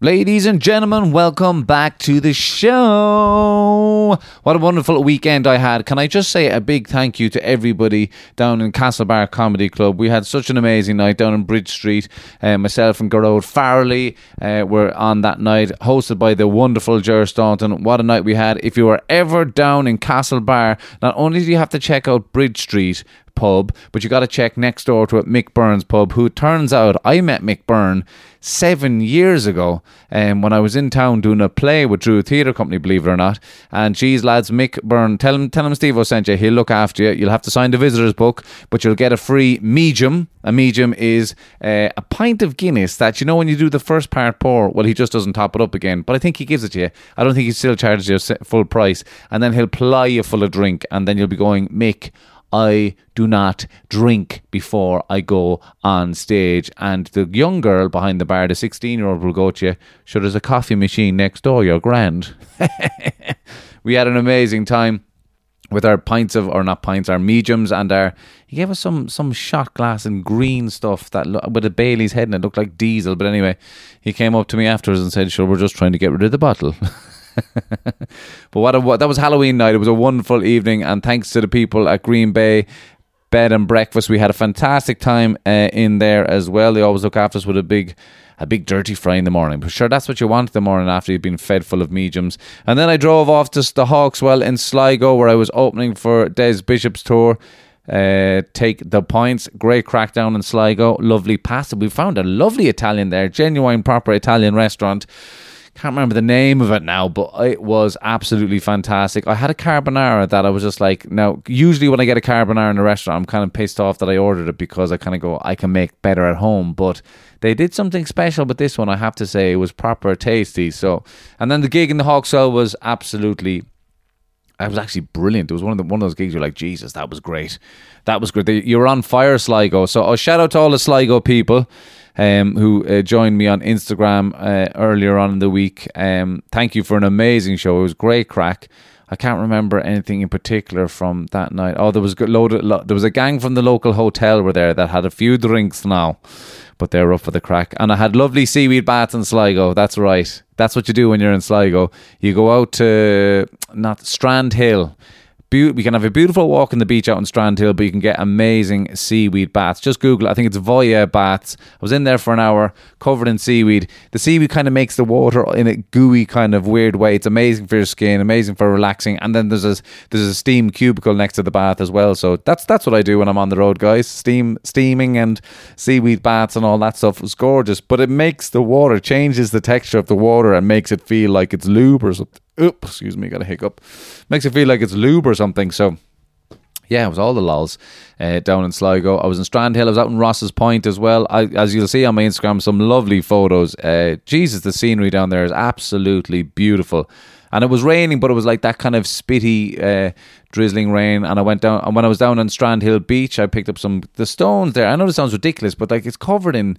Ladies and gentlemen, welcome back to the show. What a wonderful weekend I had. Can I just say a big thank you to everybody down in Castlebar Comedy Club? We had such an amazing night down in Bridge Street. Uh, myself and Gerard Farley uh, were on that night, hosted by the wonderful Ger Staunton. What a night we had. If you are ever down in Castlebar, not only do you have to check out Bridge Street, pub, but you got to check next door to it, Mick Byrne's pub, who turns out I met Mick Byrne seven years ago um, when I was in town doing a play with Druid Theatre Company, believe it or not. And geez, lads, Mick Byrne, tell him, tell him Steve sent you. He'll look after you. You'll have to sign the visitor's book, but you'll get a free medium. A medium is uh, a pint of Guinness that, you know, when you do the first part pour, well, he just doesn't top it up again, but I think he gives it to you. I don't think he still charges you full price. And then he'll ply you full of drink, and then you'll be going, Mick, I do not drink before I go on stage. And the young girl behind the bar, the 16 year old, will go to you, sure, there's a coffee machine next door, you're grand. we had an amazing time with our pints of, or not pints, our mediums and our. He gave us some some shot glass and green stuff that with a Bailey's head and it looked like diesel. But anyway, he came up to me afterwards and said, "Sure, we're just trying to get rid of the bottle." but what, a, what that was Halloween night. It was a wonderful evening, and thanks to the people at Green Bay Bed and Breakfast, we had a fantastic time uh, in there as well. They always look after us with a big a big dirty fry in the morning. But sure, that's what you want the morning after you've been fed full of mediums. And then I drove off to the Hawkswell in Sligo where I was opening for Des Bishop's tour. Uh, take the points. Great crackdown in Sligo. Lovely pasta. We found a lovely Italian there, genuine, proper Italian restaurant can't remember the name of it now, but it was absolutely fantastic. I had a carbonara that I was just like, now, usually when I get a carbonara in a restaurant, I'm kind of pissed off that I ordered it because I kind of go, I can make better at home. But they did something special with this one, I have to say. It was proper tasty. So, and then the gig in the Hawkswell was absolutely it was actually brilliant. It was one of the one of those gigs you're like, Jesus, that was great. That was great. You were on fire, Sligo. So oh, shout out to all the Sligo people um, who uh, joined me on Instagram uh, earlier on in the week. Um, thank you for an amazing show. It was great crack. I can't remember anything in particular from that night. Oh, there was a load of, lo- there was a gang from the local hotel were there that had a few drinks now, but they're up for the crack. And I had lovely seaweed baths in Sligo. That's right. That's what you do when you're in Sligo. You go out to not Strand Hill be- we can have a beautiful walk on the beach out on Strand Hill, but you can get amazing seaweed baths. Just Google it. I think it's Voya Baths. I was in there for an hour, covered in seaweed. The seaweed kind of makes the water in a gooey kind of weird way. It's amazing for your skin, amazing for relaxing. And then there's a there's a steam cubicle next to the bath as well. So that's that's what I do when I'm on the road, guys. Steam steaming and seaweed baths and all that stuff is gorgeous. But it makes the water changes the texture of the water and makes it feel like it's lube or something. Oops, excuse me, got a hiccup. Makes it feel like it's lube or something. So yeah, it was all the lols uh, down in Sligo. I was in Strandhill. I was out in Rosses Point as well. I, as you'll see on my Instagram, some lovely photos. Uh, Jesus, the scenery down there is absolutely beautiful. And it was raining, but it was like that kind of spitty, uh, drizzling rain. And I went down, and when I was down on Strandhill Beach, I picked up some the stones there. I know this sounds ridiculous, but like it's covered in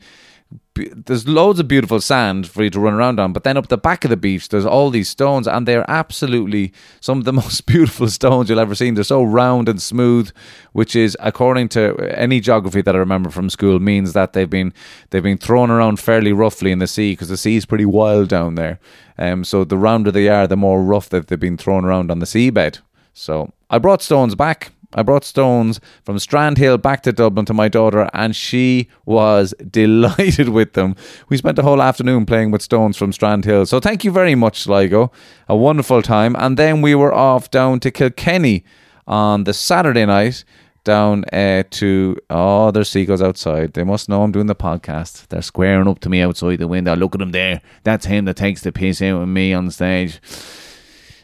there's loads of beautiful sand for you to run around on, but then up the back of the beach, there's all these stones, and they're absolutely some of the most beautiful stones you'll ever see. They're so round and smooth, which is, according to any geography that I remember from school, means that they've been they've been thrown around fairly roughly in the sea because the sea is pretty wild down there. Um, so the rounder they are, the more rough that they've been thrown around on the seabed. So I brought stones back I brought stones from Strandhill back to Dublin to my daughter, and she was delighted with them. We spent a whole afternoon playing with stones from Strandhill. So thank you very much, Sligo. A wonderful time. And then we were off down to Kilkenny on the Saturday night down uh, to oh there's seagulls outside they must know i'm doing the podcast they're squaring up to me outside the window look at him there that's him that takes the piss out of me on stage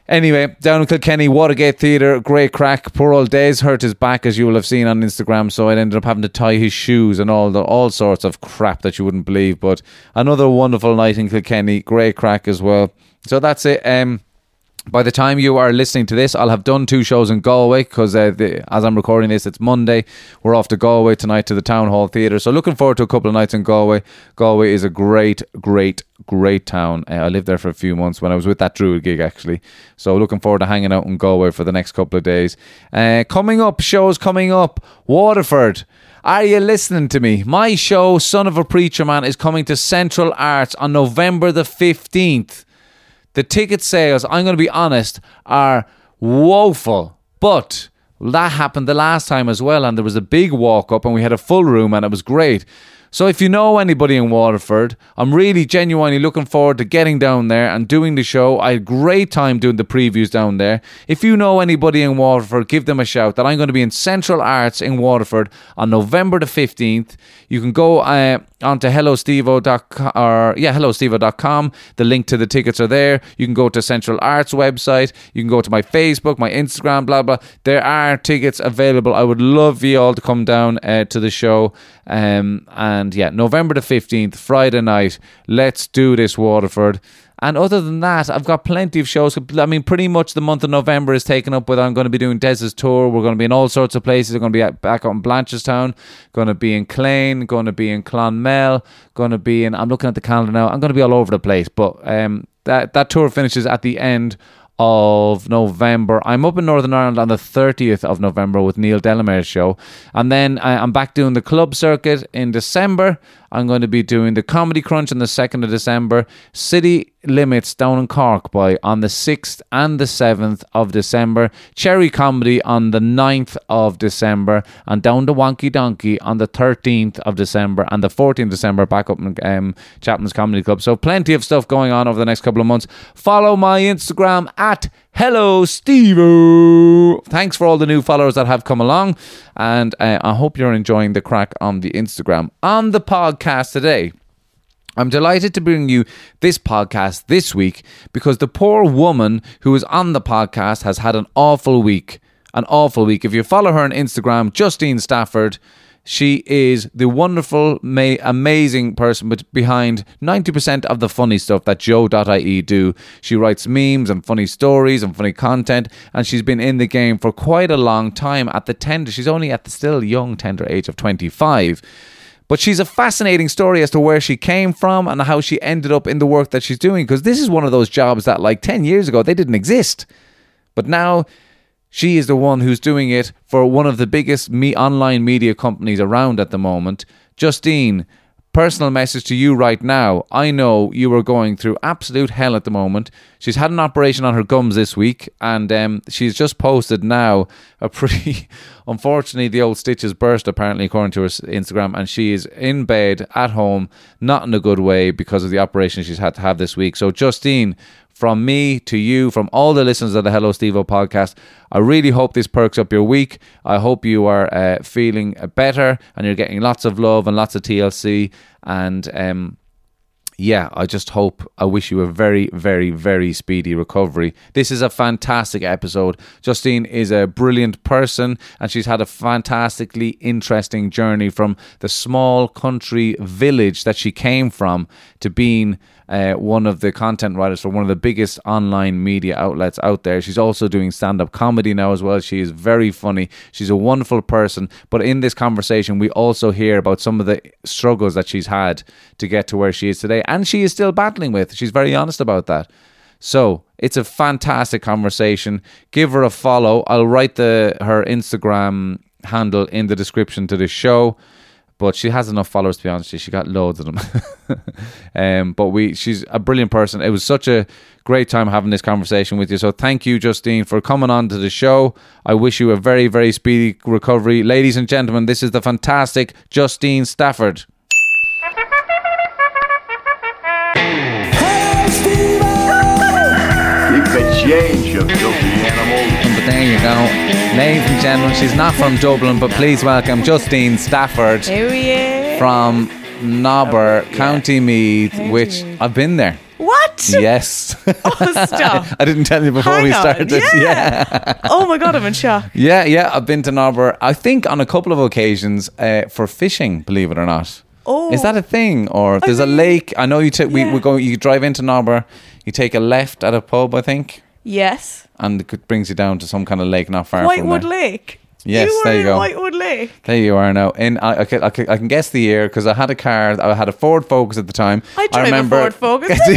Anyway, down in Kilkenny, Watergate Theatre, great crack. Poor old Des hurt his back, as you will have seen on Instagram, so I ended up having to tie his shoes and all the all sorts of crap that you wouldn't believe. But another wonderful night in Kilkenny, great crack as well. So that's it. Um, by the time you are listening to this, I'll have done two shows in Galway because uh, as I'm recording this, it's Monday. We're off to Galway tonight to the Town Hall Theatre. So looking forward to a couple of nights in Galway. Galway is a great, great, great town. Uh, I lived there for a few months when I was with that Druid gig actually. So looking forward to hanging out in Galway for the next couple of days. Uh, coming up, shows coming up. Waterford. Are you listening to me? My show, Son of a Preacher Man, is coming to Central Arts on November the 15th. The ticket sales, I'm going to be honest, are woeful. But that happened the last time as well, and there was a big walk up, and we had a full room, and it was great. So if you know anybody in Waterford, I'm really genuinely looking forward to getting down there and doing the show. I had a great time doing the previews down there. If you know anybody in Waterford, give them a shout that I'm going to be in Central Arts in Waterford on November the 15th. You can go uh, onto hellostevo.com or yeah, hellostevo.com. The link to the tickets are there. You can go to Central Arts website. You can go to my Facebook, my Instagram, blah blah. There are tickets available. I would love you all to come down uh, to the show. Um, and yeah, November the 15th, Friday night. Let's do this, Waterford. And other than that, I've got plenty of shows. I mean, pretty much the month of November is taken up with. I'm going to be doing Des's tour. We're going to be in all sorts of places. I'm going to be back up in Blanchardstown. Going to be in Clane. Going to be in Clonmel. Going to be in. I'm looking at the calendar now. I'm going to be all over the place. But um, that that tour finishes at the end of November. I'm up in Northern Ireland on the 30th of November with Neil Delamere's show. And then uh, I'm back doing the club circuit in December. I'm going to be doing the Comedy Crunch on the 2nd of December, City Limits down in Cork by on the 6th and the 7th of December, Cherry Comedy on the 9th of December, and down to Wonky Donkey on the 13th of December and the 14th of December back up in um, Chapman's Comedy Club. So plenty of stuff going on over the next couple of months. Follow my Instagram at Hello, Steve. Thanks for all the new followers that have come along, and uh, I hope you're enjoying the crack on the Instagram. On the podcast today, I'm delighted to bring you this podcast this week because the poor woman who is on the podcast has had an awful week. An awful week. If you follow her on Instagram, Justine Stafford, she is the wonderful, may, amazing person behind 90% of the funny stuff that Joe.ie do. She writes memes and funny stories and funny content, and she's been in the game for quite a long time at the tender. She's only at the still young, tender age of 25. But she's a fascinating story as to where she came from and how she ended up in the work that she's doing, because this is one of those jobs that, like 10 years ago, they didn't exist. But now she is the one who's doing it for one of the biggest me- online media companies around at the moment. Justine, personal message to you right now. I know you are going through absolute hell at the moment. She's had an operation on her gums this week, and um, she's just posted now a pretty. Unfortunately, the old stitches burst, apparently, according to her Instagram, and she is in bed at home, not in a good way because of the operation she's had to have this week. So, Justine, from me to you, from all the listeners of the Hello Stevo podcast. I really hope this perks up your week. I hope you are uh, feeling better and you're getting lots of love and lots of TLC. And um, yeah, I just hope, I wish you a very, very, very speedy recovery. This is a fantastic episode. Justine is a brilliant person and she's had a fantastically interesting journey from the small country village that she came from to being uh, one of the content writers for one of the biggest online media outlets out there. She's also doing stand up comedy now as well. She is very funny. She's a wonderful person. But in this conversation, we also hear about some of the struggles that she's had to get to where she is today. And she is still battling with. She's very honest about that. So it's a fantastic conversation. Give her a follow. I'll write the her Instagram handle in the description to this show. But she has enough followers to be honest. She got loads of them. um, but we, she's a brilliant person. It was such a great time having this conversation with you. So thank you, Justine, for coming on to the show. I wish you a very, very speedy recovery, ladies and gentlemen. This is the fantastic Justine Stafford. Keep the change, you filthy animal. But there you go, ladies and gentlemen. She's not from Dublin, but please welcome Justine Stafford Here we are. from Nobber, County Meath, County which Meath. I've been there. What? Yes. Oh, stop. I didn't tell you before Hang we on, started. yeah. oh my god, I'm in shock. Yeah, yeah, I've been to Nobber. I think on a couple of occasions uh, for fishing. Believe it or not. Oh. is that a thing? Or there's a lake. I know you took. We yeah. we go. You drive into Nobber. You take a left at a pub, I think, Yes. and it brings you down to some kind of lake not far from Whitewood there. Lake. Yes, you there you go. Whitewood Lake. There you are now. In I, I, can, I, I can guess the year because I had a car. I had a Ford Focus at the time. I drive remember. a Ford Focus.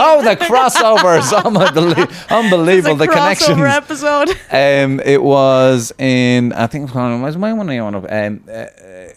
oh, the crossovers! Oh unbelievable! The connections. crossover episode. Um, it was in I think it was my one on um, uh,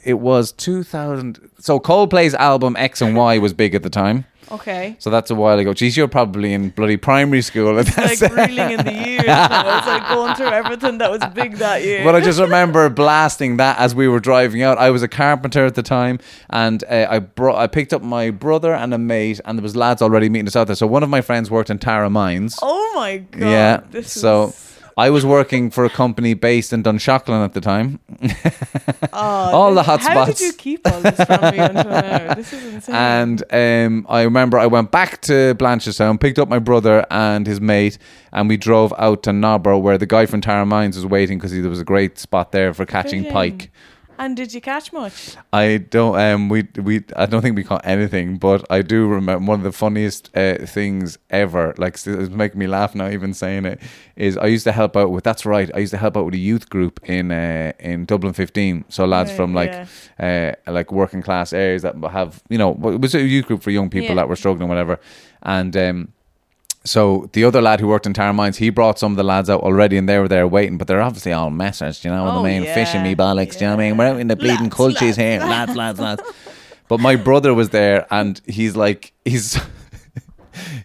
it was 2000. So Coldplay's album X and Y was big at the time. Okay. So that's a while ago. Geez, you're probably in bloody primary school at that. Like reeling in the years. I was like going through everything that was big that year. But I just remember blasting that as we were driving out. I was a carpenter at the time, and uh, I brought I picked up my brother and a mate, and there was lads already meeting us out there. So one of my friends worked in Tara Mines. oh my god. yeah. This So. is- I was working for a company based in Dunshaughlin at the time. oh, all the hot How spots. did you keep all this from me until now? This is insane. And um, I remember I went back to Blanchardstown, picked up my brother and his mate, and we drove out to Nobber, where the guy from Tara Mines was waiting because there was a great spot there for catching Fishing. pike. And did you catch much? I don't. Um, we we. I don't think we caught anything, but I do remember one of the funniest uh, things ever. Like it's making me laugh now, even saying it. Is I used to help out with. That's right. I used to help out with a youth group in uh, in Dublin 15. So lads Right, from like uh, like working class areas that have you know it was a youth group for young people Yeah. that were struggling, whatever. And um, so the other lad who worked in Tara Mines, he brought some of the lads out already, and they were there waiting. But they're obviously all messers, you know what I Oh, mean? Fishing me yeah, bollocks, do you know what I mean? We're out in the bleeding Lads, cultures lads, here, lads, lads, lads. But my brother was there, and he's like, he's.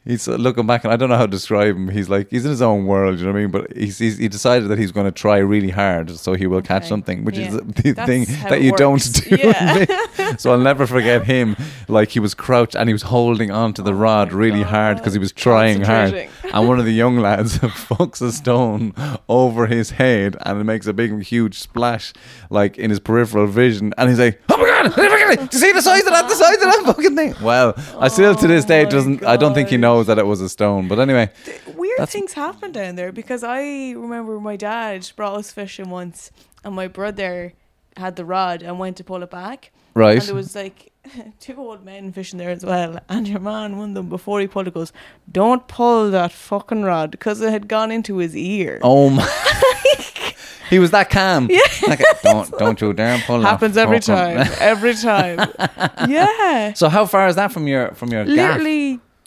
He's looking back, and I don't know how to describe him. He's like he's in his own world, you know what I mean. But he's, he's he decided that he's going to try really hard, so he will catch something, which is the That's thing that you don't do. Yeah. so I'll never forget him. Like he was crouched and he was holding onto the rod really hard because he was trying hard. And one of the young lads fucks a stone over his head and it makes a big, huge splash, like in his peripheral vision. And he's like, "Oh my god! oh God, Do you see the size of that? The size of that fucking thing!" Well, I still to this day Oh doesn't. I don't think he knows that it was a stone. But anyway, Weird things happen down there because I remember my dad brought us fishing once, and my brother had the rod and went to pull it back. right? And there was like two old men fishing there as well. And your man, one of them, before he pulled it, goes, Don't pull that fucking rod because it had gone into his ear. Oh my! he was that calm. Yeah. Like, don't don't you dare pull that Happens every fucking- time. every time. yeah. So how far is that from your from your gaff?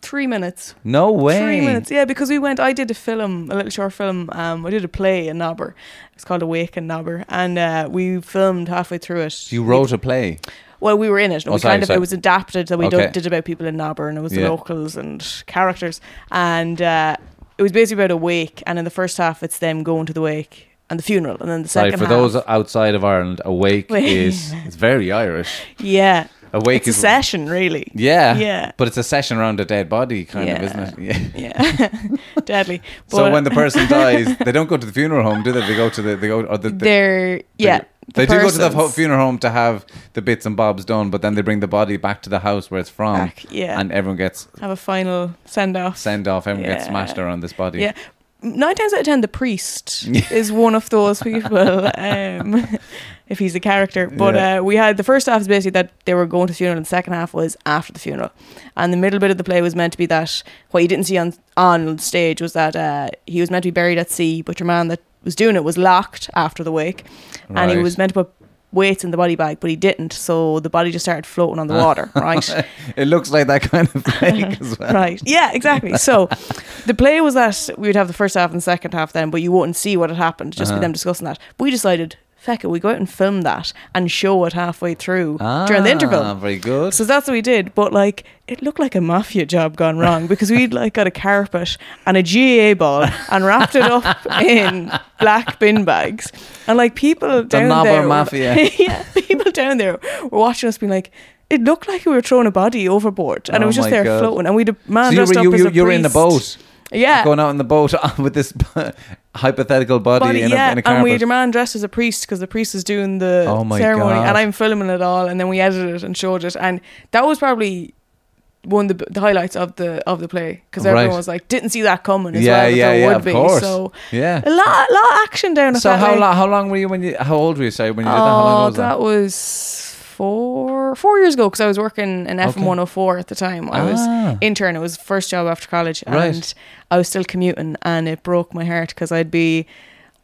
Three minutes. No way. Three minutes, yeah, because we went. I did a film, a little short film. Um, I did a play in Nobber. It's called Awake in Nobber, and uh, we filmed halfway through it. You wrote a play. Well, we were in it. and Oh, we sorry, kind of sorry. it was adapted that we Okay. did about people in Nobber, and it was Yeah. the locals and characters, and uh, it was basically about a wake. And in the first half, it's them going to the wake and the funeral, and then the Sorry, second for half, those outside of Ireland, awake is it's very Irish. yeah, Awake it's a session, really. yeah, Yeah. But it's a session around a dead body, kind of, isn't it? Yeah. Yeah, deadly. so when the person dies, they don't go to the funeral home, do they? They go to the they go or the, the they're yeah, They the do go to the funeral home to have the bits and bobs done, but then they bring the body back to the house where it's from, Back, yeah. and everyone gets have a final send off. Send off. Everyone gets smashed around this body. Yeah. Nine times out of ten, the priest is one of those people. Um, if he's a character, but Yeah. uh, we had the first half is basically that they were going to the funeral, and the second half was after the funeral. And the middle bit of the play was meant to be that what you didn't see on on stage was that uh, he was meant to be buried at sea, but your man that was doing it was locked after the wake, and he was meant to put weights in the body bag, but he didn't, so the body just started floating on the water, right? It looks like that kind of thing as well. Right. Yeah, exactly. So the play was that we would have the first half and the second half then, but you wouldn't see what had happened, just Uh-huh. be them discussing that. But We decided feck it, we go out and film that and show it halfway through during the Ah, interval. Very good. So that's what we did. But like, it looked like a mafia job gone wrong because we'd like got a carpet and a GAA ball and wrapped it up in black bin bags. And like people down Nobber there, Mafia. yeah, people down there were watching us being like. It looked like we were throwing a body overboard, and Oh it was just there God. floating. And we'd a man so you dressed were, up you, as you, a you were in the boat. Yeah, Going out in the boat with this hypothetical body, body, in, yeah, a, in a and we had a man dressed as a priest because the priest is doing the Oh my ceremony, God. and I'm filming it all, and then we edited it and showed it, and that was probably one of the, the highlights of the of the play because everyone Right. was like, didn't see that coming as yeah, well, yeah, there yeah, would of be. course. So yeah. a lot, lot of action down at So that how way. long? How long were you when you? How old were you? Sorry, when you did that. How long Oh, was that? that was four four years ago because I was working in FM one hundred and four at the time. I was Ah. intern. It was first job after college, Right. and I was still commuting, and it broke my heart because I'd be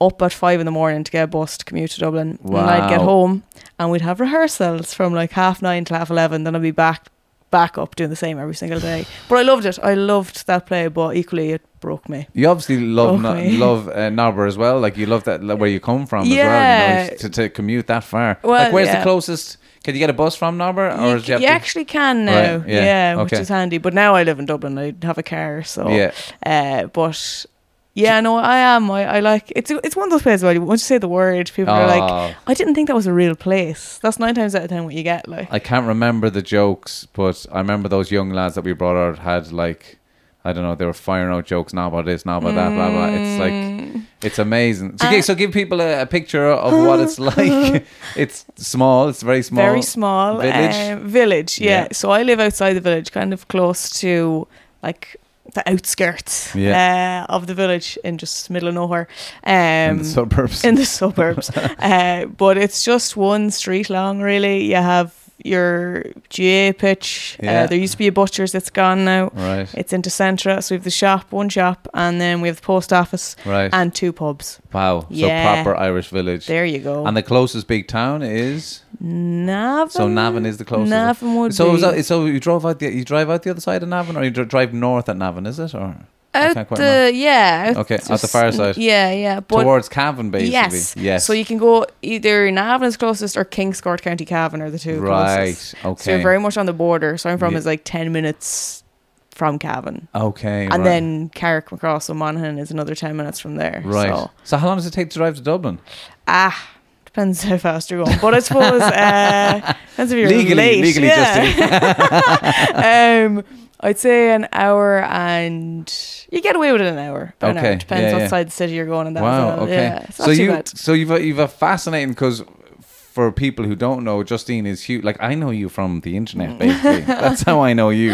up at five in the morning to get a bus to commute to Dublin, and I'd get home, and we'd have rehearsals from like half nine till half eleven. Then I'd be back back up doing the same every single day. But I loved it. I loved that play, but equally it broke me. You obviously love Okay. love uh, Nobber as well. Like you love that like, where you come from as well. You Yeah. know, to, to commute that far. Well, like where's yeah. the closest? Can you get a bus from Nobber, or you, you you actually can now, Right, yeah, yeah, which is handy. But now I live in Dublin. I have a car, so yeah. Uh, but yeah, no, I am. I, I like it's. It's one of those places where once you say the word, people are like, Oh, "I didn't think that was a real place." That's nine times out of ten what you get. Like, I can't remember the jokes, but I remember those young lads that we brought out had like. I don't know. They were firing out jokes now about this, now about that, blah blah. It's like Mm. it's amazing. So, Uh, give, so give people a, a picture of what it's like. it's small. It's very small. very small village. uh, village. Yeah. Yeah. So I live outside the village, kind of close to like the outskirts Yeah. uh, of the village, in just middle of nowhere. Um, in the suburbs. in the suburbs. uh, but it's just one street long, really. You have your GAA pitch. Yeah. Uh, there used to be a butcher's that's gone now. right. It's into Centra. So we have the shop, one shop, and then we have the post office Right. and two pubs. wow. Yeah. So proper Irish village. There you go. And the closest big town is Navan. so Navan is the closest. Navan would so be is that, so you drove out the you drive out the other side of Navan or you drive north at Navan, is it? Or out the yeah. out Okay, at the just- far side. Yeah, yeah. But towards Cavan basically. yes, Yes. So you can go either Navan is closest or Kingscourt County Cavan are the two Right. closest. Okay. So you're very much on the border. So I'm from Yeah. is like ten minutes from Cavan. Okay. and right. then Carrickmacross so Monaghan is another 10 minutes from there. Right. So, So. how long does it take to drive to Dublin? ah, depends how fast you're going. But I suppose, uh, depends if you're Legally- late. legally yeah. um, I'd say an hour and you get away with it an hour. About an hour. Okay, Depends yeah, what side of the city you're going and that. Wow. Okay. Yeah, so you bad. so you've a, you've a fascinating because for people who don't know, Justine is huge. Like I know you from the internet, basically. That's how I know you.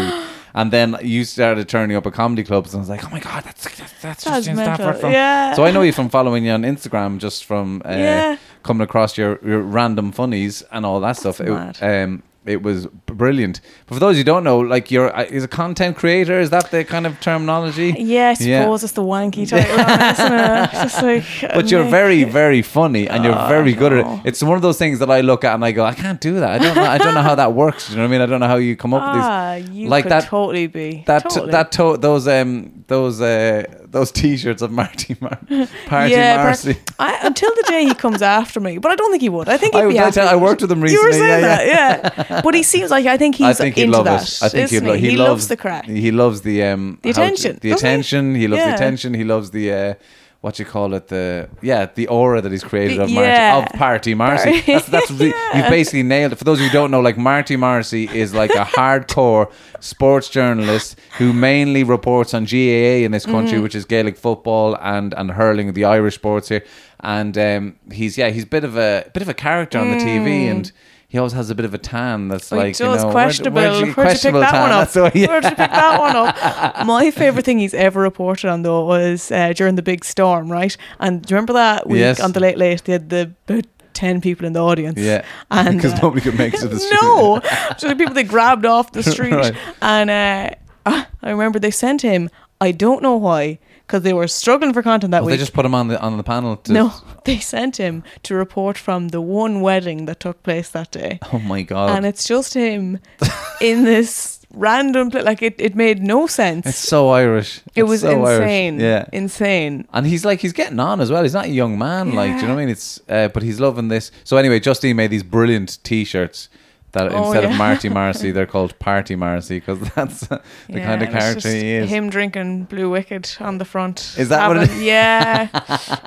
And then you started turning up at comedy clubs, and I was like, "Oh my god, that's that's, that's Justine. Stafford from." Yeah. So I know you from following you on Instagram, just from uh, Yeah. coming across your, your random funnies and all that stuff. That's It, um, it was brilliant. But for those who don't know, like you're uh, is a content creator. Is that the kind of terminology? Yeah, I suppose Yeah. it's the wanky title, it, isn't it? Just like, But you're uh, very, very funny, and you're Oh, very good at it. It's one of those things that I look at and I go, I can't do that. I don't know. I don't know how that works. You know what I mean? I don't know how you come up with Ah, you like that- totally be. That totally. that to- those um those uh those t-shirts of Marty Mar- Party yeah, Morrissey. I, until the day he comes after me, but I don't think he would. I think he'd I, be I, tell- I worked with him You were recently. saying yeah, yeah. that, yeah. But he seems like I think he's I think he'd into love that. it. I think he'd lo- he? he, loves, loves the crack. He loves the um The how to- attention, the he? attention. He, loves the attention. He loves the uh, what you call it the yeah the aura that he's created The- of Marty yeah. of Party Morrissey. That's that's re- you've basically nailed it. For those of you who don't know, like Marty Morrissey is like a hardcore sports journalist who mainly reports on GAA in this country, Mm-hmm. which is Gaelic football and and hurling, the Irish sports here. And um, he's yeah he's a bit of a bit of a character on the TV and. He always has a bit of a tan that's. Oh, like you know questionable. Where'd, Where'd you, you, questionable pick that one up? That's what, yeah. Where'd you pick that one up? My favorite thing he's ever reported on though was uh, during the big storm, right? And do you remember that week Yes. on the Late Late? They had the about ten people in the audience. Yeah, and because uh, nobody could make it to the street. no, so the people they grabbed off the street, Right. and uh, I remember they sent him. I don't know why, because they were struggling for content that Well, week. they just put him on the on the panel. To, no, they sent him to report from the one wedding that took place that day. Oh my god. and it's just him in this random place. like it, it made no sense. It's so Irish. it It's was so Irish. insane. Yeah. Insane. And he's like he's getting on as well. He's not a young man, like do you know what I mean? It's uh, but he's loving this. So anyway, Justine made these brilliant T-shirts that Oh, instead yeah. of Marty Morrissey, they're called Party Morrissey because that's the Yeah, kind of character he is. Him drinking Blue Wicked on the front. Is that what it having- Yeah.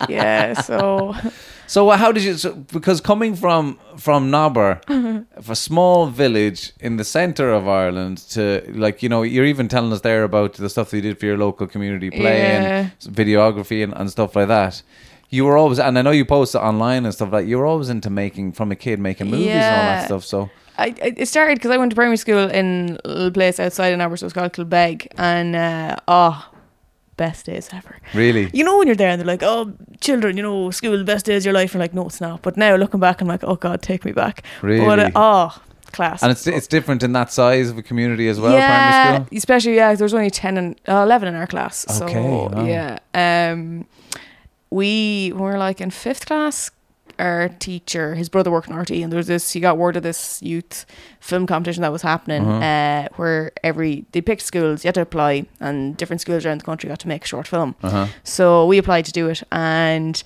yeah. So So uh, how did you? So, because coming from from Nobber, a small village in the centre of Ireland, to like you know, you're even telling us there about the stuff that you did for your local community play Yeah. and videography and, and stuff like that. You were always, and I know you post it online and stuff like. You were always into making from a kid making movies and all that stuff. So I, it started because I went to primary school in a little place outside in Aberystwyth it was called Kilbeg, and uh, oh, best days ever. really, You know when you're there and they're like, "Oh, children, you know, school, best days of your life." And like, no, it's not. But now looking back, I'm like, "Oh God, take me back." really, But uh, oh, class. and it's it's different in that size of a community as well. yeah, Primary school. especially yeah. There was only ten and uh, eleven in our class. Okay, So wow. yeah, um, we were like in fifth class. Our teacher, his brother worked in RTÉ, and there was this. He got word of this youth film competition that was happening, Uh-huh. uh, where every they picked schools, you had to apply, and different schools around the country got to make a short film. Uh huh. So we applied to do it, and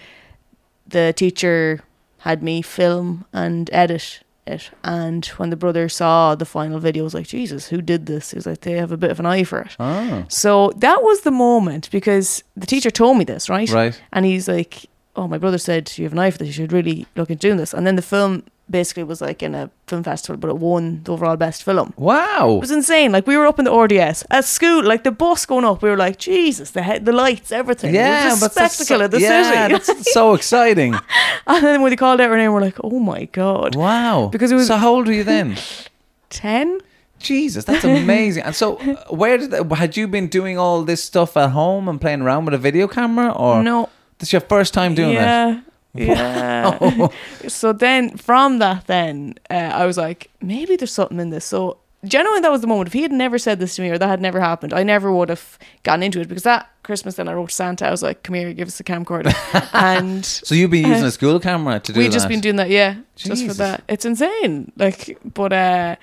the teacher had me film and edit it. And when the brother saw the final video, he was like, Jesus, who did this? He was like, they have a bit of an eye for it. Oh, So that was the moment because the teacher told me this, right? right. And he's like, Oh, my brother said, You have an eye for this. You should really look into doing this. And then the film basically was like in a film festival, but it won the overall best film. Wow. It was insane. Like we were up in the RDS at school, like the bus going up. We were like, Jesus, the he- the lights, everything. Yeah, it was a spectacle so, of the yeah, city. that's so exciting. and then when they called out her name, we're like, Oh my god, Wow. Because it was- So how old were you then? ten. Jesus, that's amazing. And so, uh, where did the, had you been doing all this stuff at home and playing around with a video camera, or No, this is your first time doing that? yeah, yeah. so then from that, then uh, I was like, maybe there's something in this. So genuinely, that was the moment. If he had never said this to me or that had never happened, I never would have gotten into it because that Christmas then I wrote to Santa. I was like, come here, give us a camcorder, and So you've been using a school camera to do that, We've just been doing that, yeah, just for that. It's insane. Like, but uh,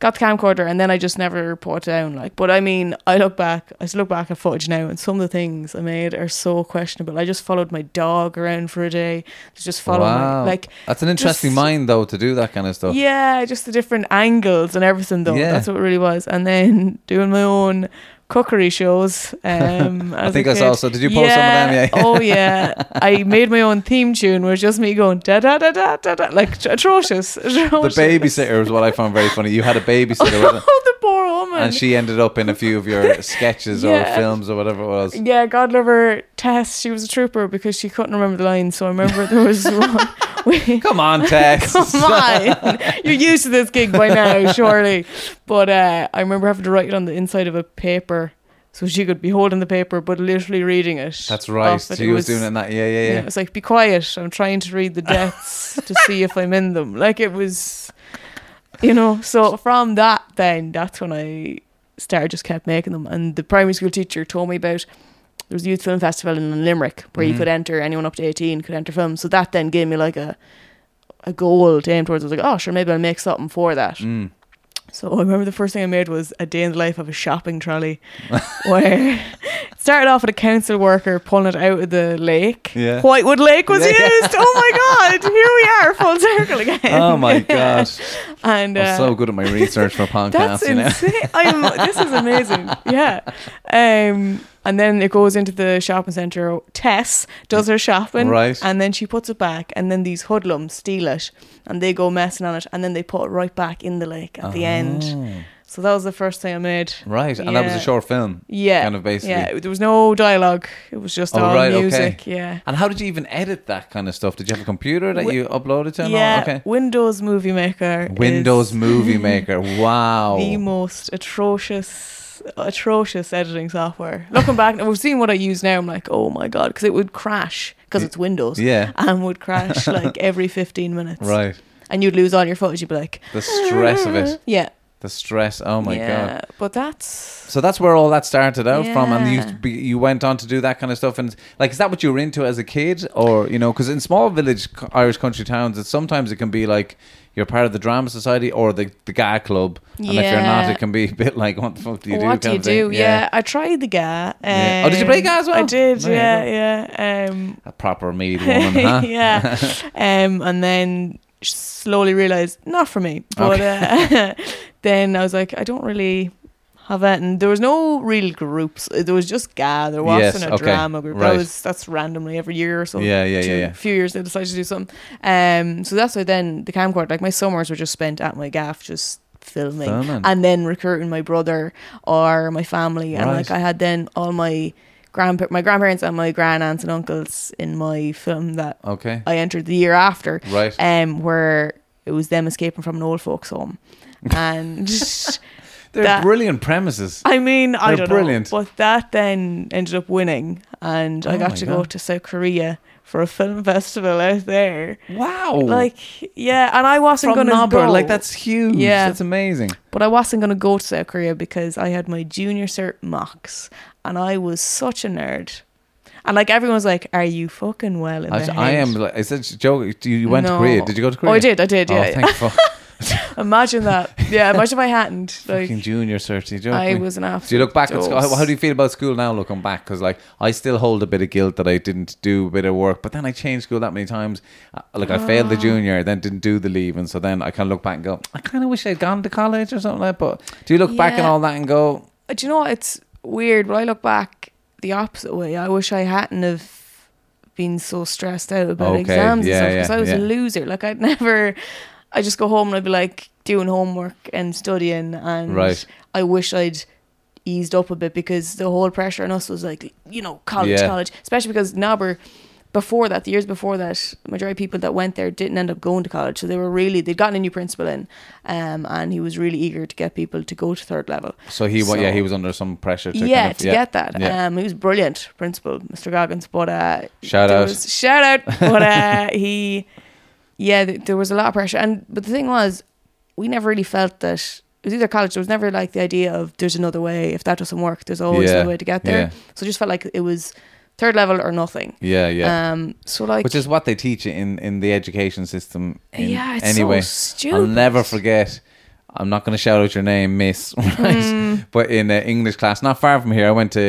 got the camcorder and then I just never put it down. Like, but I mean, I look back, I look back at footage now, and some of the things I made are so questionable. I just followed my dog around for a day, just following wow. my like. that's an interesting just- mind though to do that kind of stuff. Yeah, just the different angles and everything though. Yeah. That's what it really was. And then doing my own cookery shows. Um, I think I saw. So did you post some of them? Yeah. oh yeah. I made my own theme tune where it's just me going da da da da da da like atrocious. the babysitter was what I found very funny. You had a babysitter. Oh, the poor woman. and she ended up in a few of your sketches or films or whatever it was. yeah, God love her. Tess, she was a trooper because she couldn't remember the lines. So I remember there was one. We, Come on, Tess. Come on, you're used to this gig by now, surely. But uh, I remember having to write it on the inside of a paper, so she could be holding the paper but literally reading it. That's right. off So you was doing it in that. Yeah, yeah, Yeah, yeah. it was like, be quiet. I'm trying to read the deaths to see if I'm in them. Like it was, you know. So from that, then that's when I started just kept making them. And the primary school teacher told me about there was a youth film festival in Limerick where you Mhm. could enter anyone up to 18 could enter films. So that then gave me like a a goal to aim towards. I was like, oh sure, maybe I'll make something for that. Mm. So I remember the first thing I made was a day in the life of a shopping trolley, where it started off with a council worker pulling it out of the lake. Yeah. Whitewood Lake was Yeah. used. Oh my god! Here we are, full circle again. Oh my god! and uh, I'm so good at my research for podcasts. that's You know? I'm, this is amazing. Yeah. Um, and then it goes into the shopping centre. Tess does her shopping. Right. And then she puts it back. And then these hoodlums steal it. And they go messing on it. And then they put it right back in the lake at the end. Oh. So that was the first thing I made. Right, and that was a short film. Yeah. Kind of basically. Yeah. There was no dialogue. It was just Oh, all right, okay. music. Yeah. And how did you even edit that kind of stuff? Did you have a computer that Wi- you uploaded to? Yeah. Okay. Windows Movie Maker. Windows Movie Maker. Wow. The most atrocious, atrocious editing software. Looking back, and we've seen what I use now. I'm like, oh my god, because it would crash because it's Windows. Yeah. And would crash like every 15 minutes. Right. And you'd lose all your footage. You'd be like, The stress of it. yeah. The stress. Oh my yeah. god. But that's So that's where all that started out from, and you you went on to do that kind of stuff. And like, is that what you were into as a kid, or you know, because in small village Irish country towns, it's sometimes it can be like, you're part of the drama society or the the GAA club, and if you're not, it can be a bit like, what the fuck do you do? what do you do? Yeah. I tried the GAA. Yeah. Oh, did you play GAA as well? I did. There Yeah, yeah. Um, a proper Meath woman, huh? yeah. Um, and then slowly realized not for me. But uh, then I was like, I don't really have it. And there was no real groups. There was just GAA. There wasn't a okay, drama group. right. That was that's randomly every year or something. Yeah, yeah, yeah, Two- yeah. A few years they decided to do something. Um, so that's why then the camcorder, like my summers were just spent at my gaff, just filming, Filming. and then recruiting my brother or my family, and like I had then all my grandpa- my grandparents and my grand aunts and uncles in my film that Okay. I entered the year after, Right. um, where it was them escaping from an old folks' home, and They're that- brilliant premises. I mean, I They're don't brilliant. know, but that then ended up winning, and I Oh got my to go to South Korea for a film festival out there. Wow. Like, yeah, and I wasn't gonna go. like that's huge. Yeah. That's amazing. but I wasn't gonna go to South Korea because I had my junior cert mocks, and I was such a nerd. And like everyone was like, "Are you fucking well in I, I am. Like, is that Joe? You you went to No. Korea? Did you go to Korea? Oh, I did. I did. Oh, Yeah. thank fuck. imagine that. Yeah. Imagine if I hadn't. Like, Fucking junior cert. You I joking? was an absolute. Do you look back at school? How, how do you feel about school now, looking back? Because like I still hold a bit of guilt that I didn't do a bit of work, but then I changed school that many times. Uh, Like I failed the Ah. junior, then didn't do the leave, and so then I kind of look back and go, I kind of wish I'd gone to college or something like. that. But do you look back and Yeah. all that and go, Uh, Do you know what? It's weird. When I look back the opposite way, I wish I hadn't have been so stressed out about Okay, exams yeah, and stuff yeah, because I was yeah. a loser. Like I'd never. I just go home and I'd be like doing homework and studying, and Right. I wish I'd eased up a bit because the whole pressure on us was like you know college, Yeah. college, especially because Nobber. Before that, the years before that, majority of people that went there didn't end up going to college. So they were really they'd gotten a new principal in, um, and he was really eager to get people to go to third level. so he, wa yeah, he was under some pressure to yeah, kind of, to get that. Yeah. Um, he was brilliant, principal, Mr. Goggins. But uh, Shout out. was- shout out. But uh, he, yeah, th- there was a lot of pressure. And but the thing was, we never really felt that it was either college. There was never like the idea of there's another way. If that doesn't work, there's always Yeah, another way to get there. yeah. So it just felt like it was third level or nothing. yeah, yeah. Um. So like, Which is what they teach in, in the education system. Yeah, it's so anyway, stupid. I'll never forget. I'm not going to shout out your name, Miss. Right? Mm. But in uh, English class, not far from here, I went to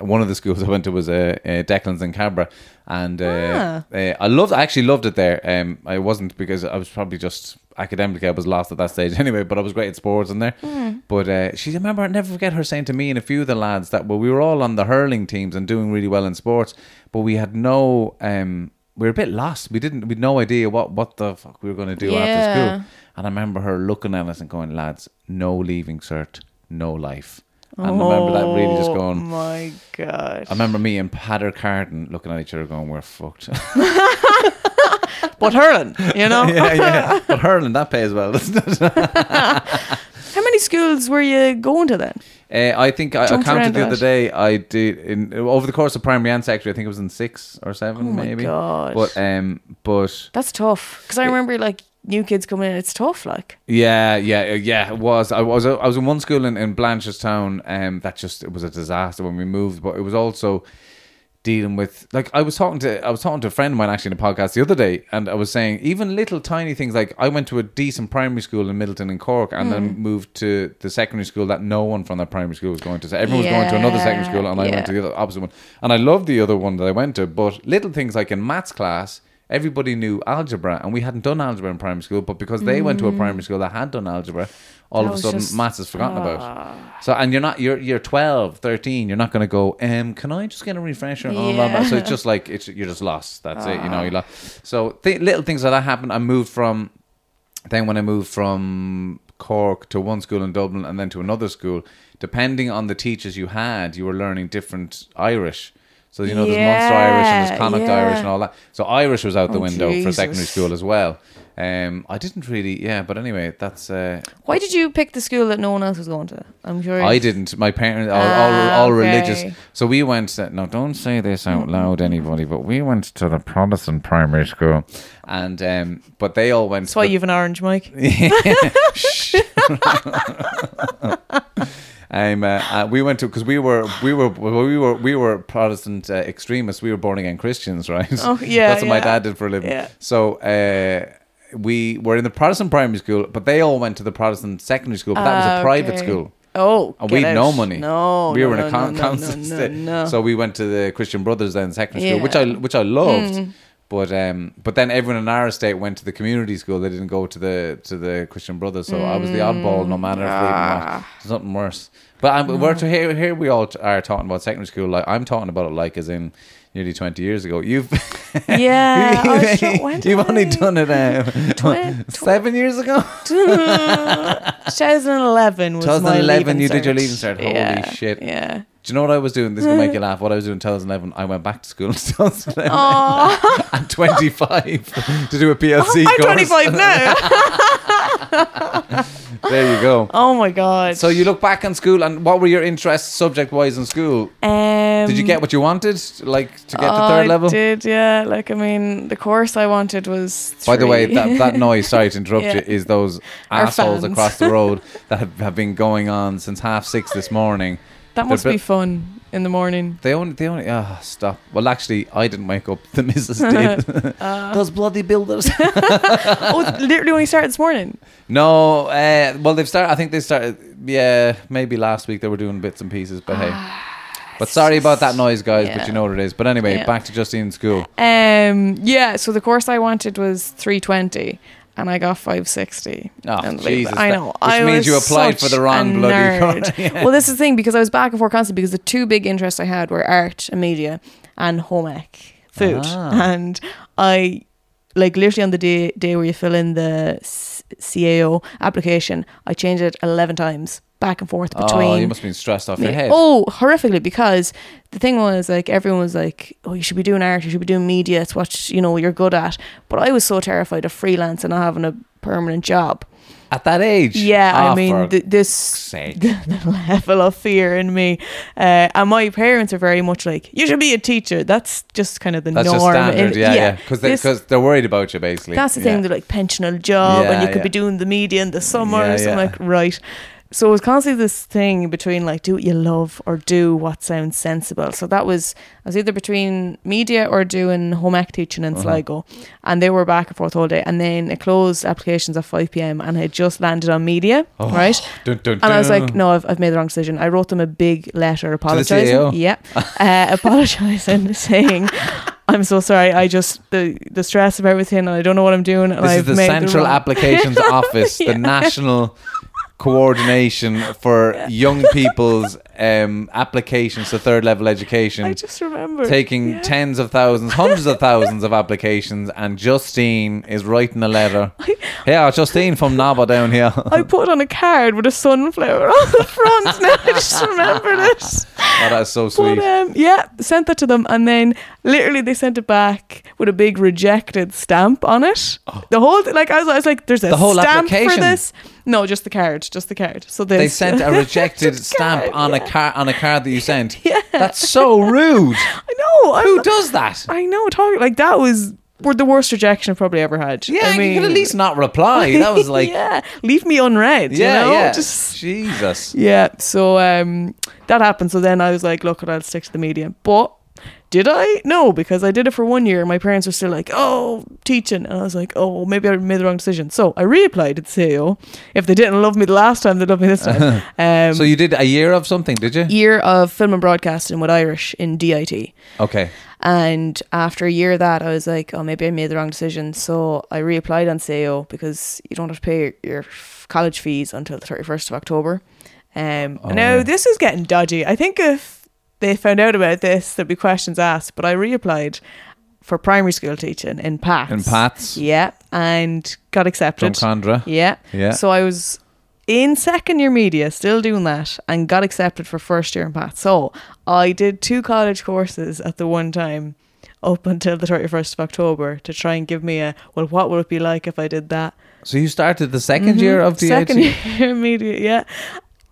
uh, one of the schools I went to was uh, uh, Declan's in Cabra, and uh, Ah. uh, I loved. I actually loved it there. Um, I wasn't because I was probably just academically I was lost at that stage anyway. But I was great at sports in there. Hmm. But uh, she remember I never forget her saying to me and a few of the lads that well, we were all on the hurling teams and doing really well in sports, but we had no. Um, we were a bit lost. We didn't. We had no idea what what the fuck we were going to do after school. And I remember her looking at us and going, "Lads, no leaving cert, no life." And I remember that really just going, Oh my god. I remember me and Patter Carden looking at each other, going, "We're fucked." But hurling, you know. yeah, yeah. But hurling that pays well, doesn't it? How many schools were you going to then? Uh, I think I, I Jumped counted the a other lot. day. I did in over the course of primary and secondary. I think it was in six or seven, Oh my maybe. God. But um, but That's tough because I remember like new kids coming in. It's tough, like. Yeah, yeah, uh, yeah. It was. I was. I was in one school in, in Blanchardstown. Um, that just it was a disaster when we moved. But it was also dealing with like I was talking to I was talking to a friend of mine actually in a podcast the other day, and I was saying even little tiny things like I went to a decent primary school in Midleton and Cork, and then Hmm. moved to the secondary school that no one from that primary school was going to. So everyone was going to another secondary school, and I yeah. went to the other opposite one. And I loved the other one that I went to, but little things like in maths class. Everybody knew algebra, and we hadn't done algebra in primary school. But because they went to a primary school that had done algebra, all Mm. That of a sudden just- maths is forgotten Ah. about. So and you're not you're you're 12, 13, you're not going to go, um can I just get a refresher and all that? So it's just like it's you're just lost. That's it, you know, you lost. So th- little things like that happened. I moved from then when I moved from Cork to one school in Dublin and then to another school, depending on the teachers you had, you were learning different Irish. So you know, there's Munster Irish and there's Connacht yeah. Irish and all that. So Irish was out the Oh, window for secondary school as well. Um, I didn't really, yeah, but anyway, that's uh, Why did you pick the school that no one else was going to? I'm sure I didn't. My parents, all, Ah, all, all okay. religious. So we went. To, now, don't say this out loud, anybody. But we went to the Protestant primary school, and um, but they all went. That's why to you've an orange mic. Um, uh, uh, we went to because we were we were we were we were Protestant uh, extremists. We were born again Christians, right? Oh, yeah, That's what my dad did for a living. Yeah. So uh, we were in the Protestant primary school, but they all went to the Protestant secondary school. But that was a Ah, private okay. school. Oh, And we had no money. No, we no, were in a con- no, council no, no, estate. no. so we went to the Christian Brothers then secondary school, which Mm. I which I loved. But um, but then everyone in our estate went to the community school. They didn't go to the to the Christian Brothers. So I was the oddball, no matter if we Ah. nothing worse. But I'm, we're to here. Here we all are talking about secondary school. Like I'm talking about it like as in nearly 20 years ago. You've Yeah, like, you've only done it um, Twen- seven years ago. 2011 was my 2011 leaving you did your leaving cert. Holy Yeah, shit. Yeah. Do you know what I was doing? This will make you laugh. What I was doing in 2011, I went back to school in 2011 Oh, at 25 to do a PLC I'm course. 25 now. There you go. oh my god. So you look back on school, and what were your interests subject-wise in school? um, Did you get what you wanted, like to get to third level? I did, yeah. Like, I mean, the course I wanted was. By the way, that, that noise, sorry to interrupt Yeah. you, is those Our assholes fans. across the road that have, have been going on since half six this morning. that must they're be fun in the morning. They only, they only, ah, stop. Well, actually, I didn't wake up. The missus did. Uh. Those bloody builders. oh, it literally only started this morning. no, uh, well, they've started, I think they started, yeah, maybe last week they were doing bits and pieces, but hey. But sorry about that noise, guys, but you know what it is. But anyway, Yeah. back to Justine school. Um, yeah. So the course I wanted was 320, and I got 560. Oh, Unbelievable. Jesus. I know. Which I means you applied for the wrong bloody course. Yeah. Well, this is the thing because I was back and forth constantly because the two big interests I had were art and media and home ec, food, Ah. and I like literally on the day day where you fill in the CAO application, I changed it 11 times back and forth between. Oh, you must have been stressed off your head. Oh, horrifically! Because the thing was, like, everyone was like, "Oh, you should be doing art. You should be doing media. It's what you know you're good at." But I was so terrified of freelance and not having a permanent job. At that age? Yeah, Ah, I mean, th- this level of fear in me, uh, and my parents are very much like, "You should be a teacher." That's just kind of the That's norm. standard, in- yeah, yeah. Because they, they're worried about you, basically. that's the Yeah. thing. They're like pensional job, and you Yeah, could be doing the media in the summer. Yeah, I'm like, right. So it was constantly this thing between like do what you love or do what sounds sensible. So that was I was either between media or doing home ec teaching in Uh-huh. Sligo, and they were back and forth all day. And then it closed applications at five pm, and I had just landed on media, Oh, right? Dun, dun, And I was like, no, I've, I've made the wrong decision. I wrote them a big letter apologizing. Yeah, uh, apologizing, saying, "I'm so sorry. I just the the stress of everything, and I don't know what I'm doing." And This I've is the Central wrong- Applications Office, Yeah. the national coordination for young people's um, applications to third level education. I just remember taking Yeah. tens of thousands, hundreds of thousands of applications, and Justine is writing a letter. Yeah, Justine from Nobber down here. I put on a card with a sunflower on the front. now I just remembered it. oh, that's so But sweet. um, yeah, sent that to them, and then literally they sent it back with a big rejected stamp on it. The whole like I was, I was like, "There's a Oh. The whole stamp for this." No, just the card, just the card. So they, they sent a rejected stamp card, on a yeah. Car on a card that you sent. Yeah. That's so rude. I know. I'm, Who does that? I know. Talking like that was were the worst rejection I've probably ever had. Yeah, I mean, you could at least not reply. That was like, yeah, yeah, leave me unread. yeah, you know? Just Jesus. Yeah, so um, that happened. So then I was like, look, I'll stick to the media. But did I? No, because I did it for one year. My parents were still like, oh, teaching. And I was like, oh, maybe I made the wrong decision. So I reapplied at CAO. If they didn't love me the last time, they love me this time. Um, So you did a year of something, did you? year of film and broadcasting with Irish in DIT. Okay. And after a year of that, I was like, oh, maybe I made the wrong decision. So I reapplied on CAO because you don't have to pay your college fees until the 31st of October. Um, Oh, now, this is getting dodgy. I think if they found out about this, there'd be questions asked. But I reapplied for primary school teaching in PATS. In Pats Yeah. And got accepted. Drumcondra. Yeah. Yeah. So I was in second year media, still doing that, and got accepted for first year in PAT. So I did two college courses at the one time up until the 31st of October to try and give me a, well, what would it be like if I did that? So you started the 2nd mm-hmm. year of the Second year media, yeah.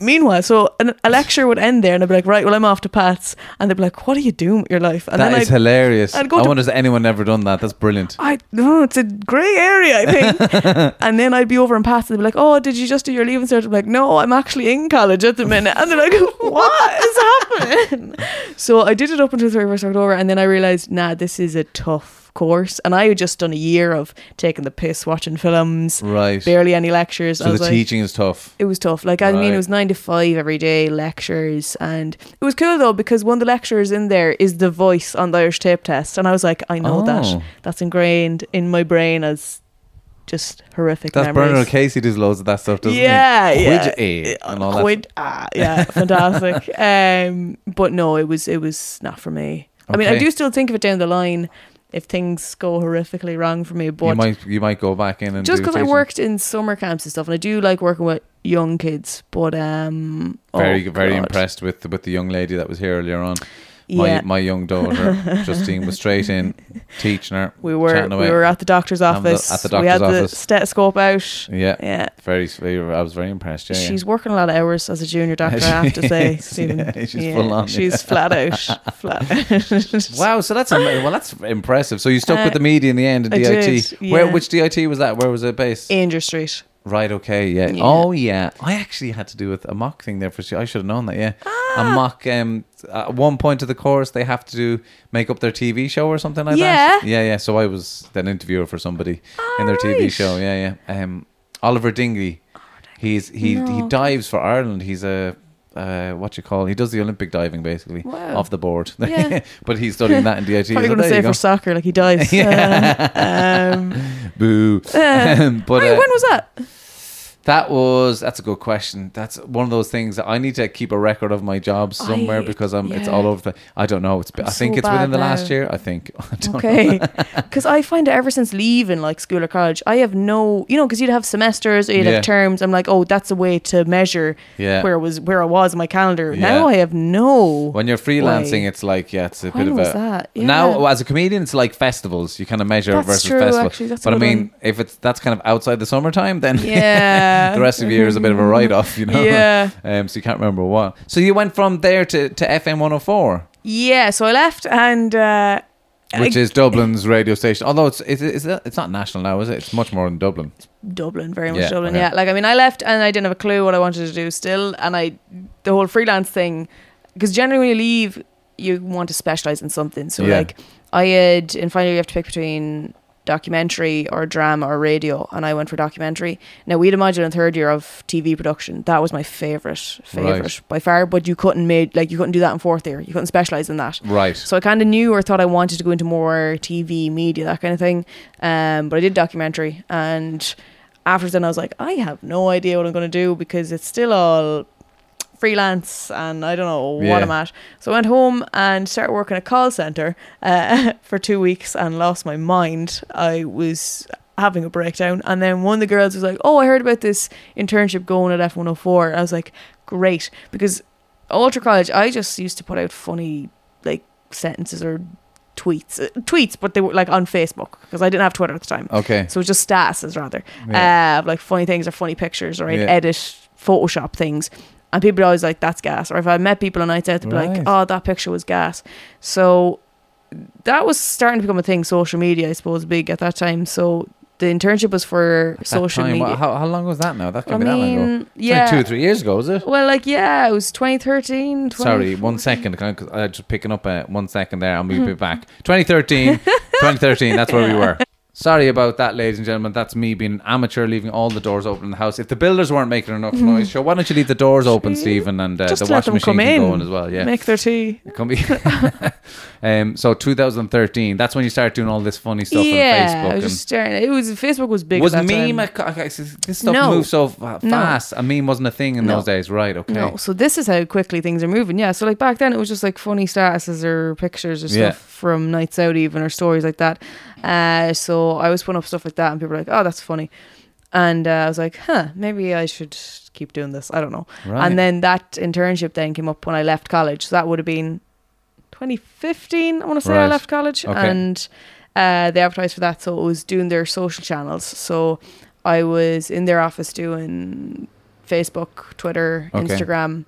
Meanwhile, so an, a lecture would end there, and I'd be like, right, well, I'm off to Pat's. And they'd be like, what are you doing with your life? And That then is I'd, hilarious. I'd go I to- wonder has anyone ever done that. That's brilliant. I no, it's a grey area, I think. and then I'd be over in Pat's and they'd be like, "Oh, did you just do your leaving cert?" I'm like, "No, I'm actually in college at the minute." And they're like, "What is happening?" so I did it up until 31st October, and then I realized, nah, this is a tough course, and I had just done a year of taking the piss, watching films, Right. barely any lectures. So the like, teaching is tough. it was tough. Like I mean, it was nine to five every day, lectures, and it was cool though because one of the lecturers in there is the voice on the Irish tape test, and I was like, I know Oh. that. That's ingrained in my brain as just horrific That's memories. Bernard Casey does loads of that stuff, doesn't yeah, he? yeah, A and all that. Quid, ah, yeah, fantastic. um, but no, it was it was not for me. I mean, I do still think of it down the line if things go horrifically wrong for me, but you might you might go back in and just because I worked in summer camps and stuff, and I do like working with young kids. But um, very oh, very God. impressed with with the young lady that was here earlier on. My Yeah, my young daughter Justine was straight in teaching her. we were away. we were at the doctor's At the- office. at the we had doctor's the stethoscope out. Yeah, Yeah. very. very I was very impressed. Yeah, yeah. She's working a lot of hours as a junior doctor, I have to say. Stephen. yeah, she's full on, She's yeah. flat out. Flat out. Wow, so that's well, that's impressive. So you stuck Uh, with the media in the end, in I DIT. did, Where yeah. which DIT was that? Where was it based? Aungier Street. Right. Okay. Yeah. Yeah. Oh yeah. I actually had to do with a mock thing there for. sure. I should have known that. Yeah. Ah. A mock. Um. At one point of the course, they have to do make up their TV show or something like Yeah. that. Yeah. Yeah. So I was an interviewer for somebody in their TV show. Yeah. Yeah. Um. Oliver Dingley. He's he he dives for Ireland. He's a. Uh, what you call? He does the Olympic diving basically Wow. off the board. Yeah. but he's studying that in DIT. Probably so going to say for go. soccer, like he dives. Yeah. um, Boo. uh, but Hey, uh, when was that? That was that's a good question. That's one of those things that I need to keep a record of my jobs somewhere I- because I'm it's all over the. I don't know. It's I I'm think so it's within the last year. I think. I. Okay, because I find it ever since leaving like school or college, I have no, you know, because you'd have semesters or you'd Yeah. have terms. I'm like, oh, that's a way to measure Yeah. where was where I was in my calendar. Yeah. Now I have no. When you're freelancing, Way. it's like yeah, it's a When bit of a. that? Now, as a comedian, it's like festivals. You kind of measure That's versus true, festival. actually. But I mean, one. if it's that's kind of outside the summertime, then Yeah. The rest of the year is a bit of a write off. You know. Yeah. Um. So you can't remember what. So you went from there to to FM 104. Yeah, so I left and uh, which I- is Dublin's radio station. Although it's it's it's, it's not national now, is it? It's much more than Dublin. Dublin, very much Yeah, Dublin. okay. Yeah, like I mean, I left and I didn't have a clue what I wanted to do still, and I the whole freelance thing because generally when you leave, you want to specialize in something. So Yeah. like I had in final year you have to pick between documentary or drama or radio, and I went for documentary. Now we had a module in third year of TV production. That was my favorite, favorite Right. by far. But you couldn't made like you couldn't do that in fourth year. You couldn't specialize in that. Right. So I kind of knew or thought I wanted to go into more TV, media, that kind of thing. Um, but I did documentary, and after then I was like, I have no idea what I'm going to do because it's still all freelance and I don't know what Yeah. I'm at. So I went home and started working at a call center uh, for two weeks and lost my mind. I was having a breakdown, and then one of the girls was like, "Oh, I heard about this internship going at FM104." I was like, "Great," because Ultra College, I just used to put out funny like sentences or tweets, uh, tweets, but they were like on Facebook because I didn't have Twitter at the time. Okay. So it's just statuses rather, Yeah. uh, like funny things or funny pictures, or I'd Yeah. edit Photoshop things. And people are always like, that's gas. Or if I met people on nights out, they'd be Right. like, oh, that picture was gas. So that was starting to become a thing, social media, I suppose, big at that time. So the internship was for At social time, media. how, how long was that now? That I can't be that long ago. yeah. like two or three years ago, was it? Well, like, yeah, it was 2013. 20, Sorry, one second. Can I, I just picking up uh, one second there. I'll move back. 2013. 2013. That's where we were. Sorry about that, ladies and gentlemen. That's me being an amateur, leaving all the doors open in the house. If the builders weren't making enough noise, sure, why don't you leave the doors open, Stephen, and uh, Just the let washing them machine come can go in as well. Yeah, Make their tea. It can be. um, so 2013. That's when you start doing all this funny stuff yeah, on Facebook. I was just staring. It was Facebook was big. was at that meme? time. A, co- okay, so this stuff No. moves so fa- No. fast. A meme wasn't a thing in No. those days, right? Okay. No, so this is how quickly things are moving. Yeah, so like back then it was just like funny statuses or pictures or stuff Yeah. from nights out even or stories like that. Uh, so I was putting up stuff like that and people were like, "Oh, that's funny," and uh, I was like, "Huh, maybe I should keep doing this." I don't know. Right. And then that internship then came up when I left college. So that would have been 2015. I want to say I left college, Okay. and uh, they advertised for that. So it was doing their social channels. So I was in their office doing Facebook, Twitter, Okay. Instagram,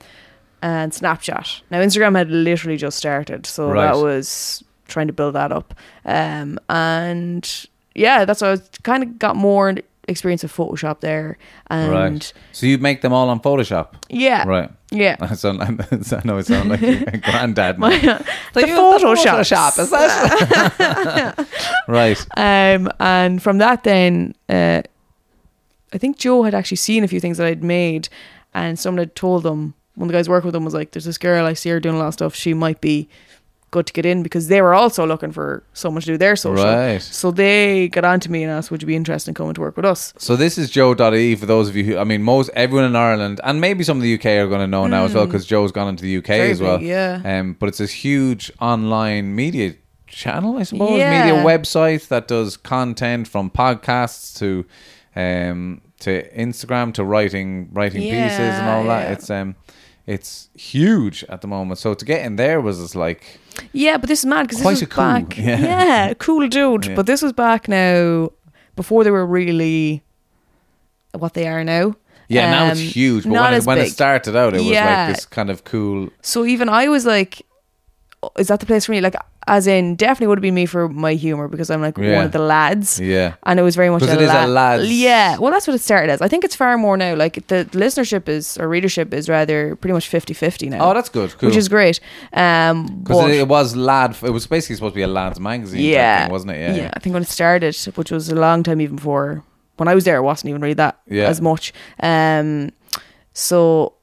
and Snapchat. Now Instagram had literally just started, so Right. that was trying to build that up. Um, and yeah, that's why I kind of got more experience of Photoshop there, and Right. So you make them all on Photoshop, yeah, right? Yeah. I sound I know it sounds like a granddad. now. the Like, you- Photoshop. Photoshop, is that? right. Um, and from that, then uh, I think Joe had actually seen a few things that I'd made, and someone had told them. One of the guys working with them was like, "There's this girl I see her doing a lot of stuff. She might be good to get in because they were also looking for someone to do their social. Right. So they got on to me and asked, "Would you be interested in coming to work with us?" So this is Joe.ie for those of you who, I mean, most everyone in Ireland and maybe some of the UK are going to know now as well because Joe's gone into the UK Mm. Very as well. big, yeah. Um, but it's this huge online media channel, I suppose, Yeah. media website that does content from podcasts to, um, to Instagram to writing writing pieces and all that. yeah. It's um, it's huge at the moment. So to get in there was just like Yeah, but this is mad because this a was cool, back. yeah. Yeah. cool dude. Yeah. But this was back now before they were really what they are now. yeah, now it's Um, huge. But when, it, when it started out, it was like this kind of cool. So even I was like, "Oh, is that the place for me? Like, as in, definitely would have been me for my humor because I'm like Yeah. one of the lads. Yeah. And it was very much a, it is a lad- lads- Yeah, well, that's what it started as. I think it's far more now. Like the listenership is or readership is rather pretty much 50-50 now. Oh, that's good. Cool. which is great. Um, Because it, it was lad. It was basically supposed to be a lads magazine, yeah, thing, wasn't it? Yeah, yeah. I think when it started, which was a long time even before when I was there, it wasn't even really that Yeah. as much. Um, so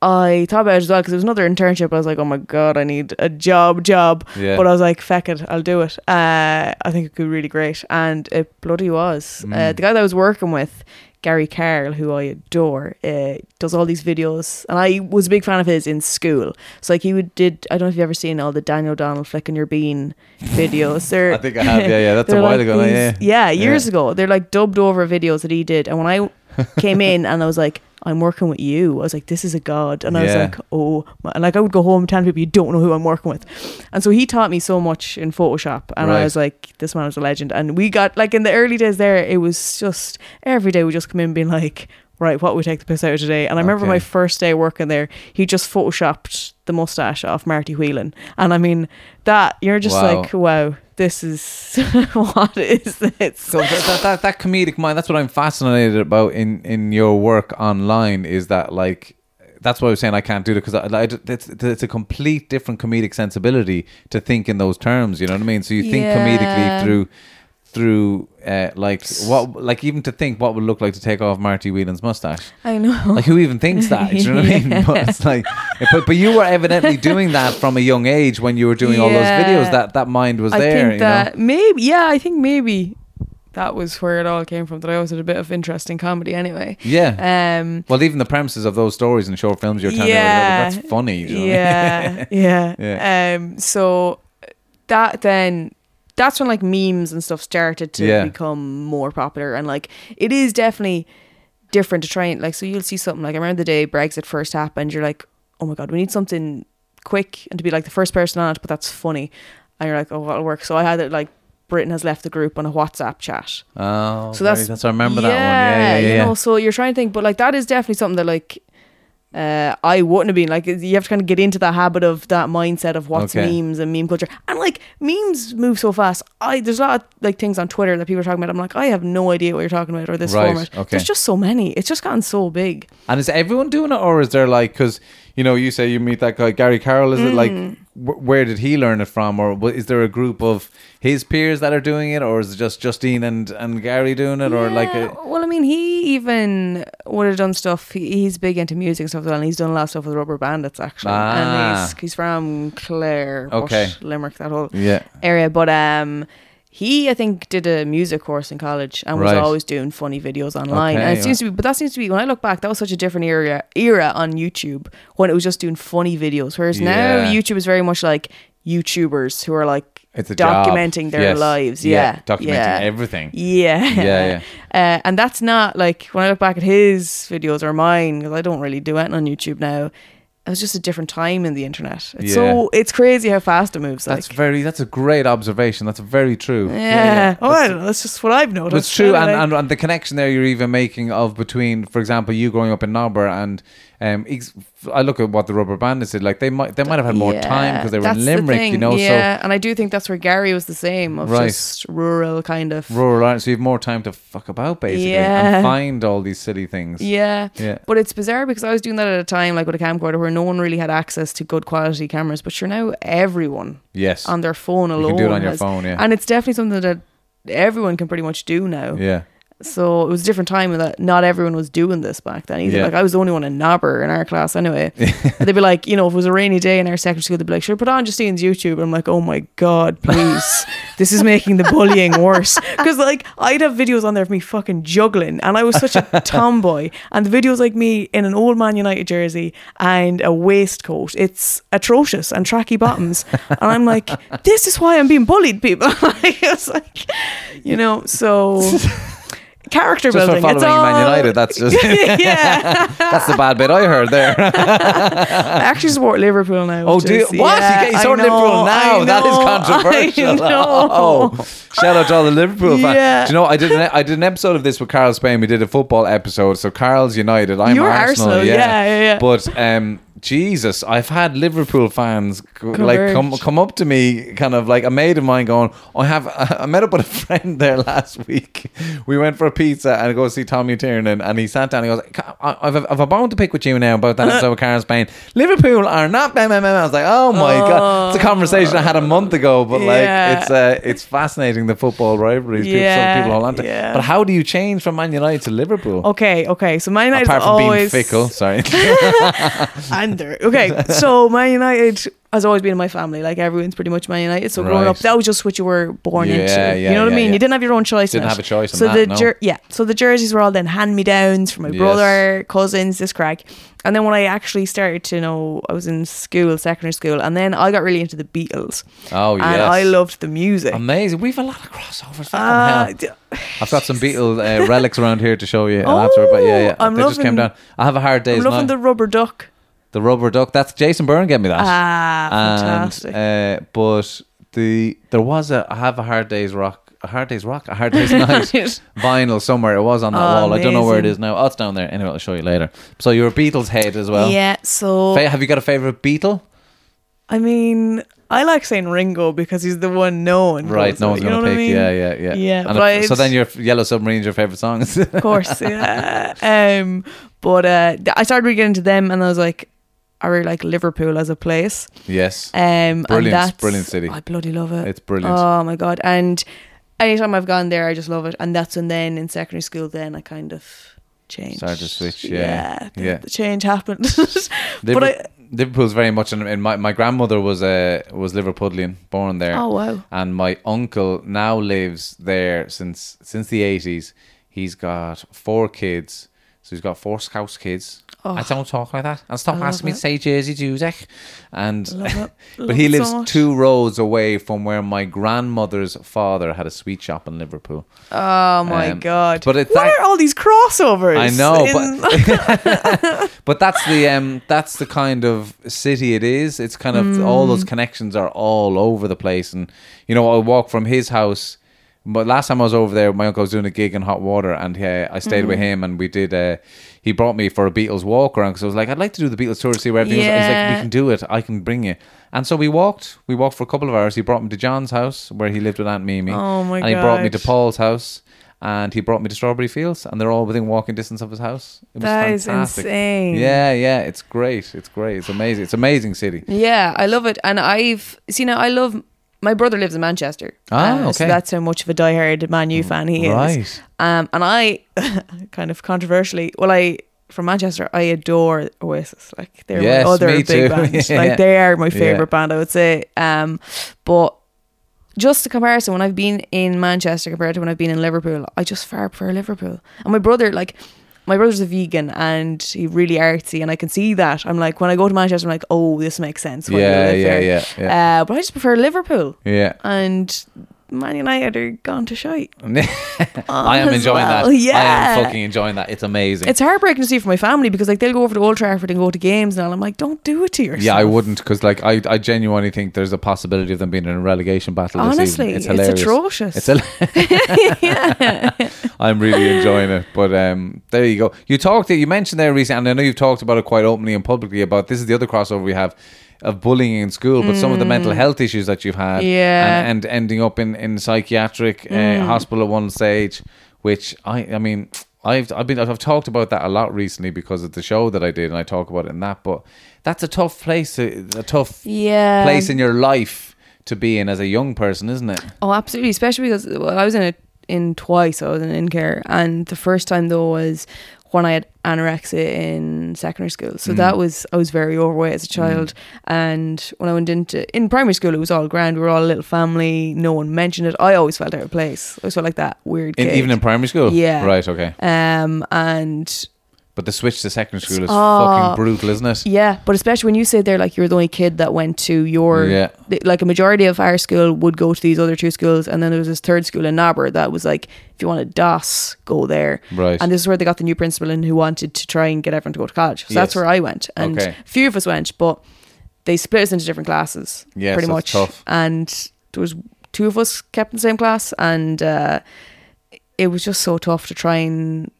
I thought about it as well because it was another internship. I was like, oh my god, I need a job, job. Yeah. But I was like, feck it, I'll do it. Uh, I think it could be really great, and it bloody was. Mm. Uh, the guy that I was working with. Gary Carroll, who I adore, uh, does all these videos, and I was a big fan of his in school. So like he would did. I don't know if you've ever seen all the Daniel O'Donnell flicking your bean videos. They're, I think I have. Yeah, yeah. That's a while like ago. now, these- yeah, yeah, years Yeah. ago. They're like dubbed over videos that he did. And when I came in and I was like, I'm working with you, I was like, this is a god. And I was Yeah. like, oh, and like I would go home telling people you don't know who I'm working with. And so he taught me so much in Photoshop. And Right. I was like, this man was a legend. And we got like in the early days there, it was just every day we just come in being like, right, what we take the piss out of today. And I remember Okay. my first day working there, he just photoshopped the mustache off Marty Whelan. And I mean, that you're just Wow. like, wow, this is what is this? So that, that, that, that comedic mind, that's what I'm fascinated about in, in your work online is that like, that's why I was saying I can't do it because it's, it's a complete different comedic sensibility to think in those terms. You know what I mean? So you think Yeah. comedically through through uh, like what like even to think what would look like to take off Marty Whelan's mustache. I know. Like who even thinks that? Do you know what I mean? But it's like, but, but you were evidently doing that from a young age when you were doing all those videos. That that mind was I there. think you that know? maybe, yeah, I think maybe that was where it all came from. That I always had a bit of interest in comedy anyway. Yeah. Um, well, even the premises of those stories and short films you're telling, Yeah. that's funny. you know what I mean? yeah, yeah, Yeah. Um, so that then that's when like memes and stuff started to Yeah. become more popular, and like it is definitely different to try and like. So you'll see something like I remember the day Brexit first happened. You're like, oh my god, we need something quick and to be like the first person on it, but that's funny, and you're like, oh, that'll work. So I had it like. Britain has left the group on a WhatsApp chat. Oh, So that's that's I remember that one. Yeah, yeah, yeah. You know, so you're trying to think, but like that is definitely something that like uh, I wouldn't have been like. You have to kind of get into that habit of that mindset of what's Okay. memes and meme culture, and like memes move so fast. I there's a lot of like things on Twitter that people are talking about. I'm like, I have no idea what you're talking about or this Right, format. okay. There's just so many. It's just gotten so big. And is everyone doing it, or is there like because you know you say you meet that guy Gary Carroll? Is it like Mm. Where did he learn it from, or is there a group of his peers that are doing it, or is it just Justine and and Gary doing it, or like a, well, I mean, he even would have done stuff. He, he's big into music and stuff as well, and he's done a lot of stuff with Rubber Bandits actually. Ah. And he's he's from Clare, Okay. Limerick, that whole yeah? area. But um, he I think did a music course in college and was Right. always doing funny videos online. Okay, and it yeah. seems to be, but that seems to be when I look back, that was such a different era era on YouTube when it was just doing funny videos. Whereas now YouTube is very much like YouTubers who are like a job. documenting their Yes. lives. Yeah, Yeah, documenting yeah. everything. Yeah. Yeah, Uh, and that's not like when I look back at his videos or mine, because I don't really do anything on YouTube now. It was just a different time in the internet. It's Yeah. so it's crazy how fast it moves. Like, That's very. That's a great observation. That's very true. yeah. Oh, I That's- don't know. That's just what I've noticed. It's true, and, and, and the connection there you're even making of between, for example, you growing up in Nobber and um, ex- I look at what the Rubber Bandits did. Like they might, they might have had more time because they were in Limerick, you know. Yeah, and I do think that's where Gary was the same of Right. just rural kind of. Rural Ireland, so you have more time to fuck about basically Yeah. and find all these silly things. Yeah. Yeah. But it's bizarre because I was doing that at a time like with a camcorder where no one really had access to good quality cameras. But sure now everyone Yes. on their phone You alone. can do it on your has- phone, yeah. And it's definitely something that everyone can pretty much do now. yeah. So it was a different time that not everyone was doing this back then either. Yeah. Like I was the only one in Nobber in our class anyway. they'd be like, you know, if it was a rainy day in our secondary school, they'd be like, sure, put on Justine's YouTube. And I'm like, oh my God, please. this is making the bullying worse. Because like I'd have videos on there of me fucking juggling and I was such a tomboy. And the videos like me in an old Man United jersey and a waistcoat. It's atrocious and tracky bottoms. and I'm like, this is why I'm being bullied, people. it's like, you know, so character Just for building. following it's all, Man United, that's just yeah. that's the bad bit I heard there. I actually support Liverpool now. Oh, do you, is- what? yeah, you get you I sort of know, Liverpool now. I That is controversial. Oh, shout out to all the Liverpool fans. Yeah. Do you know I did an, I did an episode of this with Karl Spain. We did a football episode. So Karl's United. I'm You're Arsenal. Arsenal, yeah. yeah, yeah, yeah. But um, Jesus, I've had Liverpool fans go- like come come up to me, kind of like a mate of mine, going, "I have I met up with a friend there last week. We went for a pizza and go see Tommy Tiernan, and he sat down. and He goes, "Ca- I- I've a, I've a bone to pick with you now about that episode with Karl Spain. Liverpool are not." Blah, blah, blah, blah." I was like, "Oh my god!" It's a conversation I had a month ago, but like it's uh, it's fascinating the football rivalries. People, some people hold on to. yeah. But how do you change from Man United to Liverpool? Okay, okay. So Man United Apart from always being fickle, sorry. okay. So Man United has always been in my family. Like everyone's pretty much Man United. So growing Right. up, that was just what you were born Yeah, into. yeah, you know what yeah, I mean? yeah. You didn't have your own choice. in Didn't it. have a choice in So that, the no. jer- yeah. So the jerseys were all then hand me downs from my Yes. brother, cousins, this crack. And then when I actually started to know, I was in school, secondary school, and then I got really into the Beatles. Oh, and yes. I loved the music. Amazing. We've a lot of crossovers. fucking Uh, d- I've got some Beatle uh, relics around here to show you. Oh, after, but yeah, yeah. I'm they just came loving- down. I have a hard day's I'm loving night. the rubber duck. The rubber duck. That's Jason Byrne gave me that. Ah, and, fantastic. uh, but the there was a I have a hard day's rock. A hard day's rock. A hard day's night. vinyl somewhere. It was on that Oh, wall. I don't know where it is now. Oh, it's down there. Anyway, I'll show you later. So you're a Beatles head as well. yeah. So Fa- have you got a favorite Beatle? I mean, I like saying Ringo because he's the one known. Right, no one's you know gonna what I pick. mean? Yeah, yeah, yeah. Yeah, And if- so then your Yellow Submarine's your favorite song. Of course, yeah. um, but uh, I started really getting into them, and I was like, I really like Liverpool as a place. yes. Um, and Brilliant, that's, brilliant city. I bloody love it. It's brilliant. Oh my god! And anytime I've gone there, I just love it. And that's when then in secondary school, then I kind of changed. Started to switch, yeah. the, Yeah. the change happened. But I, Liverpool's very much in, in my my grandmother was uh, was Liverpudlian, born there. oh wow, And my uncle now lives there since since the eighties. He's got four kids. So he's got four Scouse kids. I don't talk like that. And stop Oh. Asking me to say Jersey Juzek. And but he it so lives two roads away from where my grandmother's father had a sweet shop in Liverpool. oh my Um, god. but it's what that- are all these crossovers? I know, in- but but that's the um that's the kind of city it is. It's kind of all those Mm. connections are all over the place, and you know I walk from his house. But last time I was over there, my uncle was doing a gig in hot water, and uh, I stayed Mm-hmm. with him, and we did. Uh, he brought me for a Beatles walk around because I was like, I'd like to do the Beatles tour to see where everything is. He's like, we can do it. I can bring you. And so we walked. We walked for a couple of hours. He brought me to John's house where he lived with Aunt Mimi. Oh my god! And he brought me to Paul's house. And he brought me to Strawberry Fields, and they're all within walking distance of his house. It was That is fantastic. insane. Yeah, yeah, it's great. It's great. It's amazing. It's amazing city. Yeah, I love it. And I've see now I love my brother lives in Manchester. Ah, Uh, So that's how much of a diehard Man U fan he is. Um and I kind of controversially well I from Manchester I adore Oasis. Like they're Yes, my other big too. band. Yeah. Like they are my Yeah. favourite band I would say. Um but just a comparison when I've been in Manchester compared to when I've been in Liverpool, I just far prefer Liverpool. And my brother, like, my brother's a vegan and he really artsy, and I can see that. I'm like, when I go to Manchester, I'm like, oh, this makes sense. Yeah, yeah, yeah, yeah. Uh, but I just prefer Liverpool, Yeah. and Man United are gone to shite. I am enjoying well, that. I yeah. am fucking enjoying that. It's amazing. It's heartbreaking to see for my family because like they'll go over to Old Trafford and go to games and all. I'm like, don't do it to yourself. yeah, I wouldn't because like I, I genuinely think there's a possibility of them being in a relegation battle. Honestly, it's it's atrocious. It's hila- I'm really enjoying it. But um, there you go. You talked. You mentioned there recently, and I know you've talked about it quite openly and publicly about this is the other crossover we have of bullying in school, but some of the mental health issues that you've had, Mm. Yeah. and, and ending up in in psychiatric Mm. uh, hospital at one stage, which I I mean. I've I've been I've talked about that a lot recently because of the show that I did and I talk about it in that but that's a tough place to, a tough Yeah. place in your life to be in as a young person isn't it Oh, absolutely. Especially because well, I was in it in twice. I was in in care, and the first time though was when I had anorexia in secondary school. So that was I was very overweight as a child, and when I went into in primary school, it was all grand. We were all a little family. No one mentioned it. I always felt out of place. I always felt like that weird in, even in primary school Yeah. right okay um and But the switch to secondary school is Oh. fucking brutal, isn't it? Yeah, but especially when you say they're like you're the only kid that went to your Yeah. th- like a majority of our school would go to these other two schools, and then there was this third school in Nobber that was like if you wanted DOS, go there. Right. And this is where they got the new principal in who wanted to try and get everyone to go to college. So that's where I went, and Okay. a few of us went, but they split us into different classes. Yes, pretty much. tough. And there was two of us kept in the same class, and uh, it was just so tough to try and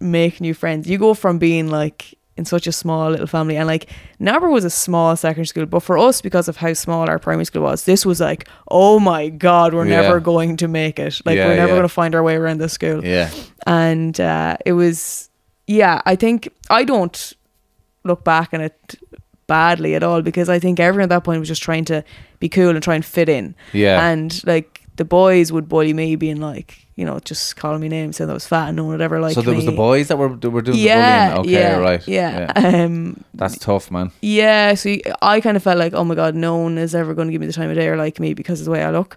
make new friends. You go from being like in such a small little family and like Nobber was a small secondary school, but for us because of how small our primary school was, this was like, oh my god, we're Yeah. never going to make it. Like Yeah, we're never yeah. going to find our way around this school. Yeah. And uh, it was yeah, I think I don't look back on it badly at all because I think everyone at that point was just trying to be cool and try and fit in. Yeah. And like the boys would bully me being like, you know, just calling me names saying I was fat and no one would ever like me. so there was me. the boys that were that were doing yeah, the bullying. Okay, yeah, right. Yeah. Um That's tough, man. yeah, so I kind of felt like, oh my god, no one is ever going to give me the time of day or like me because of the way I look.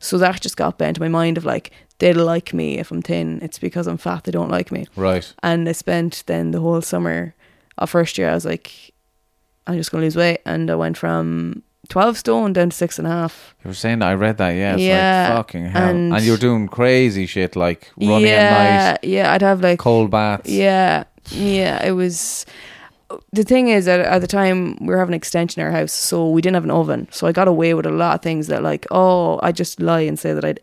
So that just got bent in my mind of like, they'll like me if I'm thin. It's because I'm fat they don't like me. Right. And I spent then the whole summer of first year, I was like, I'm just going to lose weight. And I went from 12 stone down to six and a half. You were saying that I read that, yeah. It's Yeah, like fucking hell. And, and- you were doing crazy shit like running yeah, at night, Yeah, I'd have like cold baths. Yeah, yeah. It was. The thing is, at, at the time we were having an extension in our house, so we didn't have an oven. So I got away with a lot of things that, like, oh, I just lie and say that I'd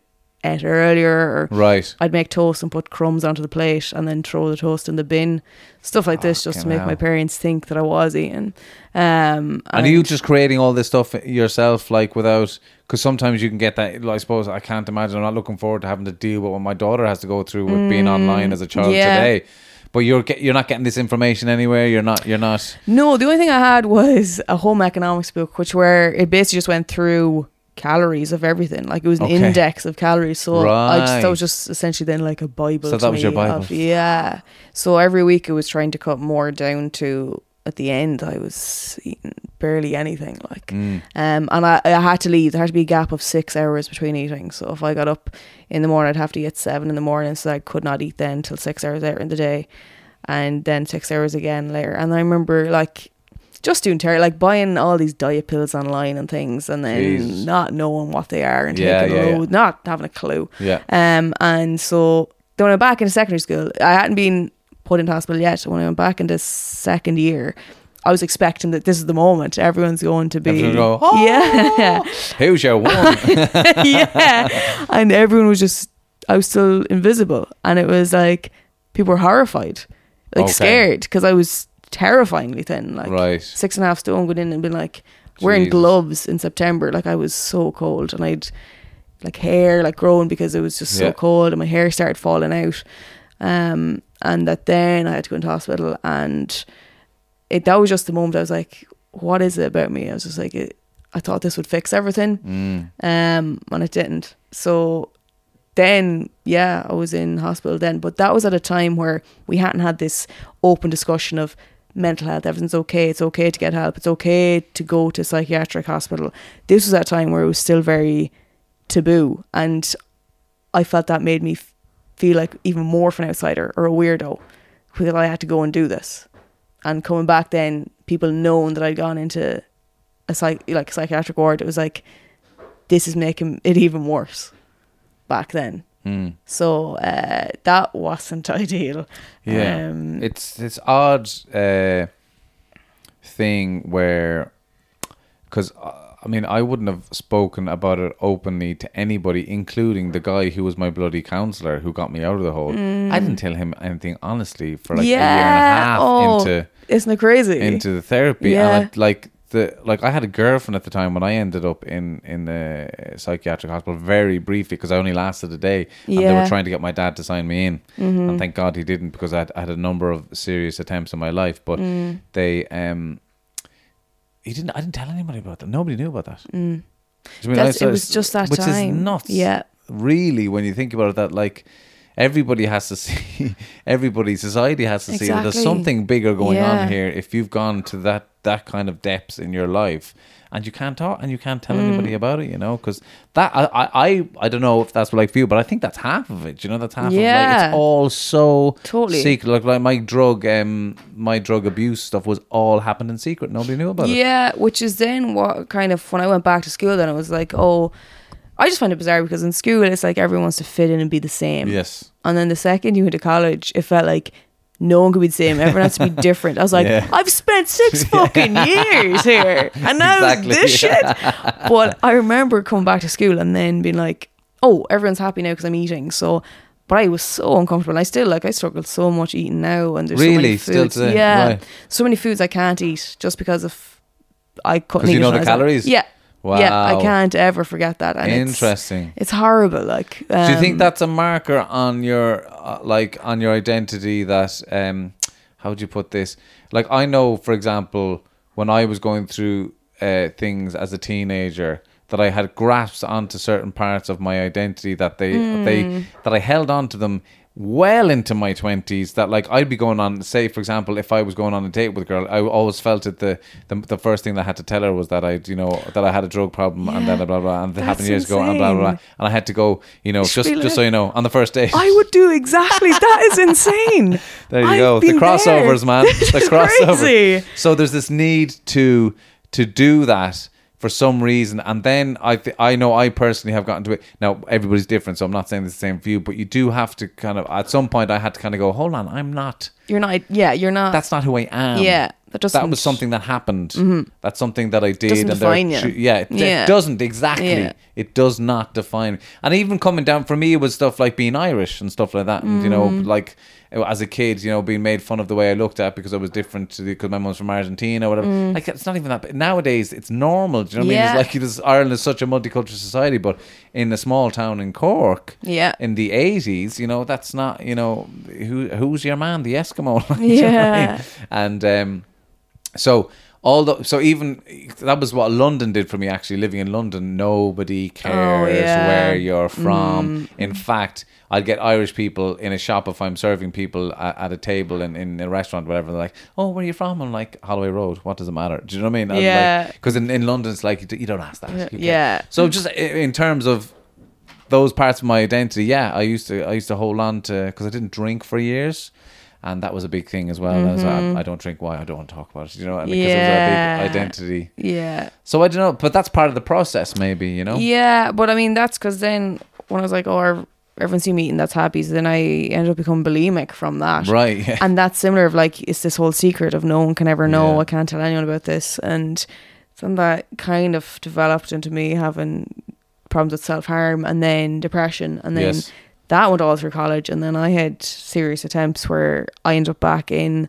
ate earlier, or Right. I'd make toast and put crumbs onto the plate and then throw the toast in the bin, stuff like this, just to make my parents think that I was eating. Um, And are you just creating all this stuff yourself, like without? Because sometimes you can get that. I suppose I can't imagine. I'm not looking forward to having to deal with what my daughter has to go through with being online as a child Mm, yeah. today. But you're get, you're not getting this information anywhere. You're not. You're not. No, the only thing I had was a home economics book, which where it basically just went through calories of everything. Like it was an Okay. index of calories. So I just that was just essentially then like a Bible. So to that was your me Bible. of- yeah. So every week it was trying to cut more down to at the end I was eating barely anything. Like Mm. um and I, I had to leave. There had to be a gap of six hours between eating. So if I got up in the morning I'd have to eat at seven in the morning so I could not eat then till six hours later in the day and then six hours again later. And I remember like just doing terrible, like buying all these diet pills online and things, and then Jesus. not knowing what they are and Yeah, taking yeah, a yeah. not having a clue. Yeah. Um, and so then when I went back into secondary school, I hadn't been put into hospital yet. When I went back into second year, I was expecting that this is the moment everyone's going to be, go, "Oh!" yeah, Who's your one? yeah, and everyone was just, I was still invisible, and it was like people were horrified, like Okay. scared because I was terrifyingly thin, like Right. six and a half stone, going in and been like wearing Jesus. gloves in September, like I was so cold, and I'd like hair like growing because it was just so Yeah. cold, and my hair started falling out, um, and that then I had to go into hospital, and it that was just the moment I was like, what is it about me? I was just like, it, I thought this would fix everything Mm. um, and it didn't. So then, yeah, I was in hospital then, but that was at a time where we hadn't had this open discussion of mental health. Everything's okay. It's okay to get help. It's okay to go to psychiatric hospital. This was that time where it was still very taboo, and I felt that made me f- feel like even more of an outsider or a weirdo because I had to go and do this. And coming back then, people knowing that I'd gone into a psych like psychiatric ward, it was like this is making it even worse. back then. Hmm. So uh, that wasn't ideal. Yeah, Um, it's this odd uh, thing where, because I mean, I wouldn't have spoken about it openly to anybody, including the guy who was my bloody counselor who got me out of the hole. I didn't tell him anything honestly for like a year and a Mm. Half oh, into isn't it crazy? into the therapy, Yeah. and I, like. The, like I had a girlfriend at the time when I ended up in in the psychiatric hospital very briefly because I only lasted a day and they Yeah. Mm-hmm. were trying to get my dad to sign me in and thank God he didn't because I had, I had a number of serious attempts in my life but Mm. they um he didn't I didn't tell anybody about that nobody knew about that Do you mean, Mm. That's- like, it was just that which time. is nuts Yeah. really when you think about it that like everybody has to see everybody society has to see that there's something bigger going Yeah. on here if you've gone to that that kind of depths in your life and you can't talk and you can't tell Mm. anybody about it you know because that I, I I don't know if that's like for you but I think that's half of it you know that's half of like Yeah. it's all so Totally. secret like, like my drug um my drug abuse stuff was all happened in secret nobody knew about it Yeah, which is then what kind of when I went back to school, then it was like, oh, I just find it bizarre because in school it's like everyone wants to fit in and be the same. yes And then the second you went to college, it felt like no one could be the same. Everyone has to be different. I was like, Yeah. I've spent six fucking years here, and now Exactly. this shit. But I remember coming back to school and then being like, oh, everyone's happy now because I'm eating. So. But I was so uncomfortable. I still like I struggle so much eating now, and there's so many Really? Still foods. yeah, Right. so many foods I can't eat just because of I couldn't. eat. you know the calories. was young. Calories? Yeah. I can't ever forget that. And interesting It's, horrible. Like, Do you think um, that's a marker on your uh, like on your identity that um how would you put this? Like I know for example when I was going through uh things as a teenager that I had grasps onto certain parts of my identity that they Hmm. they that I held onto them well into my 20s that like I'd be going on say for example if I was going on a date with a girl I always felt that the the, the first thing that I had to tell her was that I you know that I had a drug problem and then blah blah blah and it happened years ago and blah blah blah and I had to go you know just just so you know on the first date. I would do exactly. That is insane. there you I've go. The crossovers there. man. The is crossover so there's this need to to do that for some reason and then I th- I know I personally have gotten to it now everybody's different so I'm not saying it's the same view but you do have to kind of at some point I had to kind of go hold on I'm not You're not. Yeah, you're not. that's not who I am Yeah, that doesn't. that was something that happened. That's something that I did. Doesn't and define you. Yeah, it, it doesn't exactly. Yeah. It does not define. And even coming down for me, it was stuff like being Irish and stuff like that. And you know, Mm. like as a kid, you know, being made fun of the way I looked at because I was different to because my mom's from Argentina or whatever. Like it's not even that. But nowadays, it's normal. Do you know what I mean? Mm. It's like it is, Ireland is such a multicultural society, but in a small town in Cork, Yeah. in the eighties, you know, that's not. You know, who who's your man, the Eskimo? Do you know I mean? Yeah. and um, so although so even that was what London did for me actually. Living in London nobody cares Oh, yeah. Mm. where you're from. In fact I'd get Irish people in a shop if I'm serving people at, at a table in, in a restaurant whatever. They're like oh where are you from? I'm like Holloway Road. What does it matter? Do you know what I mean? Yeah. because in, in London it's like you, don't ask that. Yeah. so just in terms of those parts of my identity, yeah, I used to I used to hold on to because I didn't drink for years, and that was a big thing as well. As I, I don't drink, why I don't want to talk about it, you know, because Mm-hmm. Yeah. it was a big identity. Yeah. So I don't know, but that's part of the process, maybe you know. Yeah, but I mean that's because then when I was like, oh, ev- everyone's see me eating that's happy, so then I ended up becoming bulimic from that. Right. Yeah. And that's similar of like it's this whole secret of no one can ever know. Yeah. I can't tell anyone about this, and then that kind of developed into me having problems with self harm and then depression, and then Yes. That went all through college, and then I had serious attempts where I ended up back in,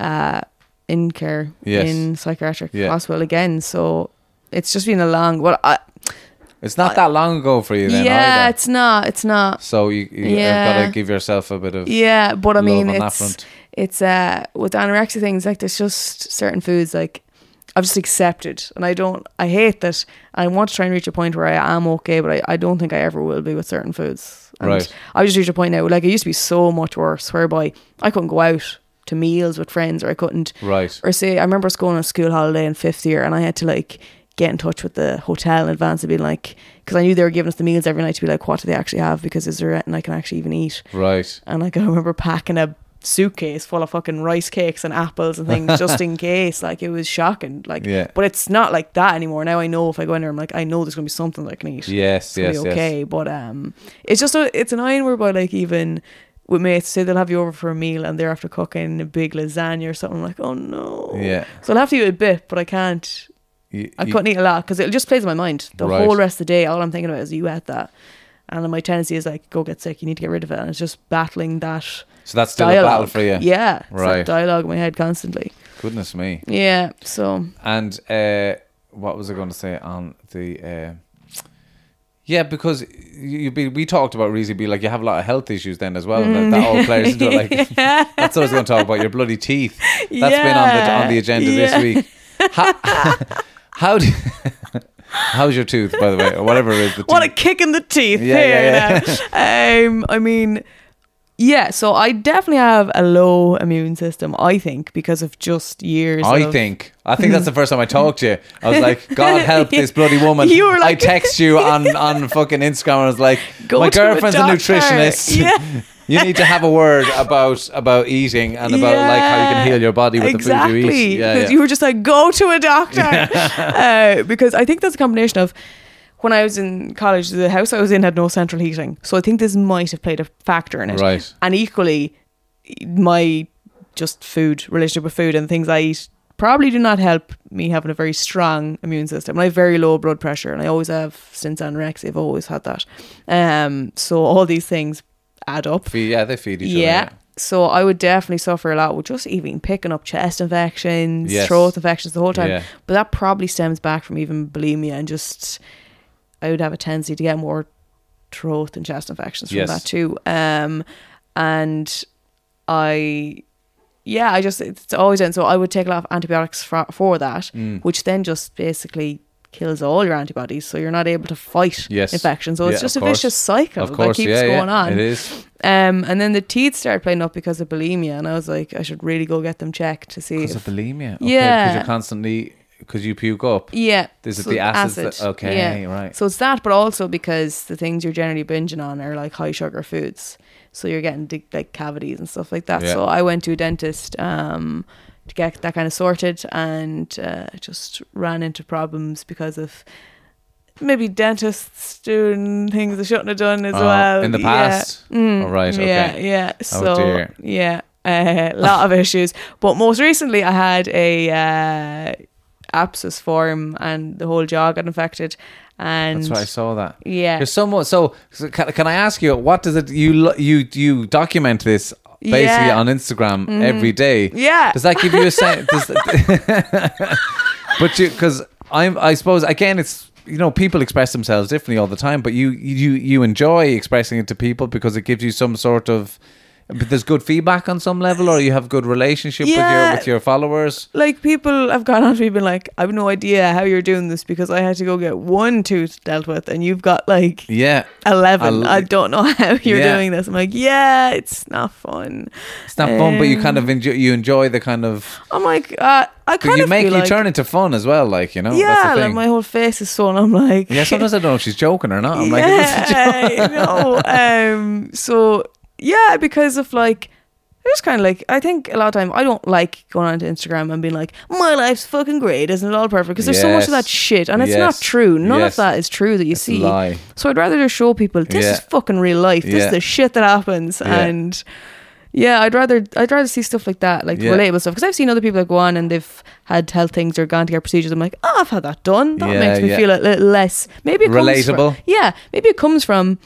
uh, in care Yes. in psychiatric Yeah. hospital again. So it's just been a long. Well, I, It's not that long ago for you then. yeah, either. it's not. It's not. So you, you Yeah. have got to give yourself a bit of Yeah, but I mean, it's it's uh with anorexia things like there's just certain foods like I've just accepted, and I don't. I hate that. I want to try and reach a point where I am okay, but I, I don't think I ever will be with certain foods. And Right. I just reached a point now. Like it used to be so much worse, whereby I couldn't go out to meals with friends, or I couldn't Right. or say I remember us going on a school holiday in fifth year and I had to like get in touch with the hotel in advance and be like because I knew they were giving us the meals every night to be like what do they actually have because is there anything I can actually even eat Right. and like I remember packing a suitcase full of fucking rice cakes and apples and things just in case. Like it was shocking. Like, Yeah. but it's not like that anymore. Now I know if I go in there, I'm like, I know there's gonna be something that I can eat. Yes, yes, be yes. okay. But um, it's just a, it's annoying whereby like even with mates say they'll have you over for a meal and they're after cooking a big lasagna or something. I'm like, oh no. Yeah. So I'll have to eat a bit, but I can't. You- I you- couldn't eat a lot because it just plays in my mind. The Right. whole rest of the day, all I'm thinking about is you ate that. And then my tendency is like, go get sick. You need to get rid of it. And it's just battling that So that's still dialogue. a battle for you. Yeah. Right. dialogue in my head constantly. Goodness me. Yeah. So And uh, what was I going to say on the? Uh, yeah, because you be we talked about Reezy be like you have a lot of health issues then as well, and that, that all plays into it. Like that's what I was going to talk about your bloody teeth. That's been on the on the agenda Yeah. this week. How, how do? how's your tooth, by the way, or whatever it is? The what a kick in the teeth Yeah, here yeah, now. um, I mean, yeah. So I definitely have a low immune system. I think because of just years. I of- think. I think that's the first time I talked to you. I was like, God help this bloody woman. You were like- I text you on, on fucking Instagram and I was like, Go my to a girlfriend's a, nutritionist. Yeah. you need to have a word about about eating and about like how you can heal your body with exactly. the food you eat. Yeah, Because yeah. you were just like, go to a doctor. uh, because I think that's a combination of when I was in college, the house I was in had no central heating. So I think this might have played a factor in it. Right. And equally, my just food, relationship with food and things I eat probably do not help me having a very strong immune system. And I have very low blood pressure and I always have since anorexia, I've always had that. Um, so all these things add up. Feed- yeah, they feed each Yeah. other. So I would definitely suffer a lot with just even picking up chest infections, Yes. throat infections the whole time. Yeah. But that probably stems back from even bulimia and just I would have a tendency to get more throat and chest infections from Yes. that too. Um and I yeah, I just it's always done. So I would take a lot of antibiotics for, for that, Mm. which then just basically kills all your antibodies, so you're not able to fight Yes. infection. So Yeah, it's just a course. vicious cycle Of course, that keeps yeah, yeah, going on. It is. Um, and then the teeth started playing up because of bulimia, and I was like, I should really go get them checked to see. Because If, of bulimia. Okay, Yeah. Because you're constantly, because you puke up. yeah, This Is so the acids that- acid, okay, yeah. right. So it's that, but also because the things you're generally binging on are like high sugar foods, so you're getting dig- like cavities and stuff like that. Yeah. So I went to a dentist um, to get that kind of sorted, and uh, just ran into problems because of. Maybe dentists doing things they shouldn't have done as Oh, well in the Yeah. past? Mm, Oh, right, Yeah, okay. yeah. Oh, So dear. yeah, a lot of issues. But most recently, I had a uh, abscess form, and the whole jaw got infected. And That's why I saw that. yeah, There's somewhat. So, so can, can I ask you what does it? You you you document this basically Yeah. On Instagram mm-hmm. every day. Yeah. Does that give you a sense? but you because I'm I suppose again it's you know people express themselves differently all the time, but you you you enjoy expressing it to people because it gives you some sort of. But there's good feedback on some level, or you have good relationship with your with your followers. like people have gone on to me been like, I have no idea how you're doing this because I had to go get one tooth dealt with, and you've got like Yeah, eleven. I'll- I don't know how you're Yeah. doing this. I'm like, yeah, it's not fun. it's not fun, but you kind Um, of enjoy you enjoy the kind of. I'm like, uh, I kind you of make you like, turn into fun as well, like you know. yeah, that's the like my whole face is swollen. I'm like, Yeah, sometimes I don't know if she's joking or not. I'm like, yeah, you know. Um, so yeah, because of like. It was kind of like I think a lot of time I don't like going onto Instagram and being like my life's fucking great, isn't it all perfect? Because there's so much of that Yes. shit, and it's not Yes. true. None Yes. of that is true that you see. lie. So I'd rather just show people this Yeah. is fucking real life. This Yeah. is the shit that happens, Yeah. and yeah, I'd rather I'd rather see stuff like that, like Yeah. relatable stuff. Because I've seen other people that go on and they've had health things or gone to get procedures. I'm like, oh, I've had that done. That Yeah, makes me yeah. feel a little less. Maybe it comes Relatable. From, yeah, maybe it comes from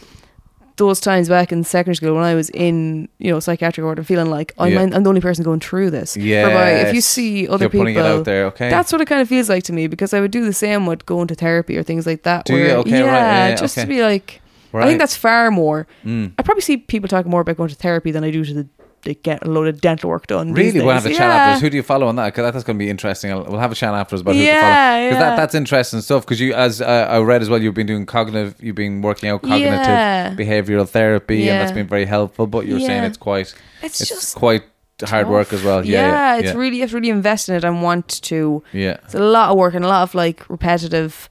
those times back in secondary school when I was in, you know, psychiatric ward and feeling like I'm, Yeah. I'm the only person going through this. Whereby if you see other You're people, out there, okay. that's what it kind of feels like to me because I would do the same with going to therapy or things like that. Do you? where, Okay, right, yeah, yeah, just okay. to be like, I think that's far more. Mm. I probably see people talking more about going to therapy than I do to the, they get a load of dental work done. Really, we'll have a days. chat Yeah. afterwards. Who do you follow on that? Because that's going to be interesting. I'll, we'll have a chat afterwards about who to follow. Because yeah. that, that's interesting stuff. Because you, as uh, I read as well, you've been doing cognitive, you've been working out cognitive Yeah. behavioral therapy, and that's been very helpful. But you're saying it's quite, It's it's, just quite hard work as well. Yeah, yeah, it's really you have to really invest in it and want to. yeah. It's a lot of work and a lot of like repetitive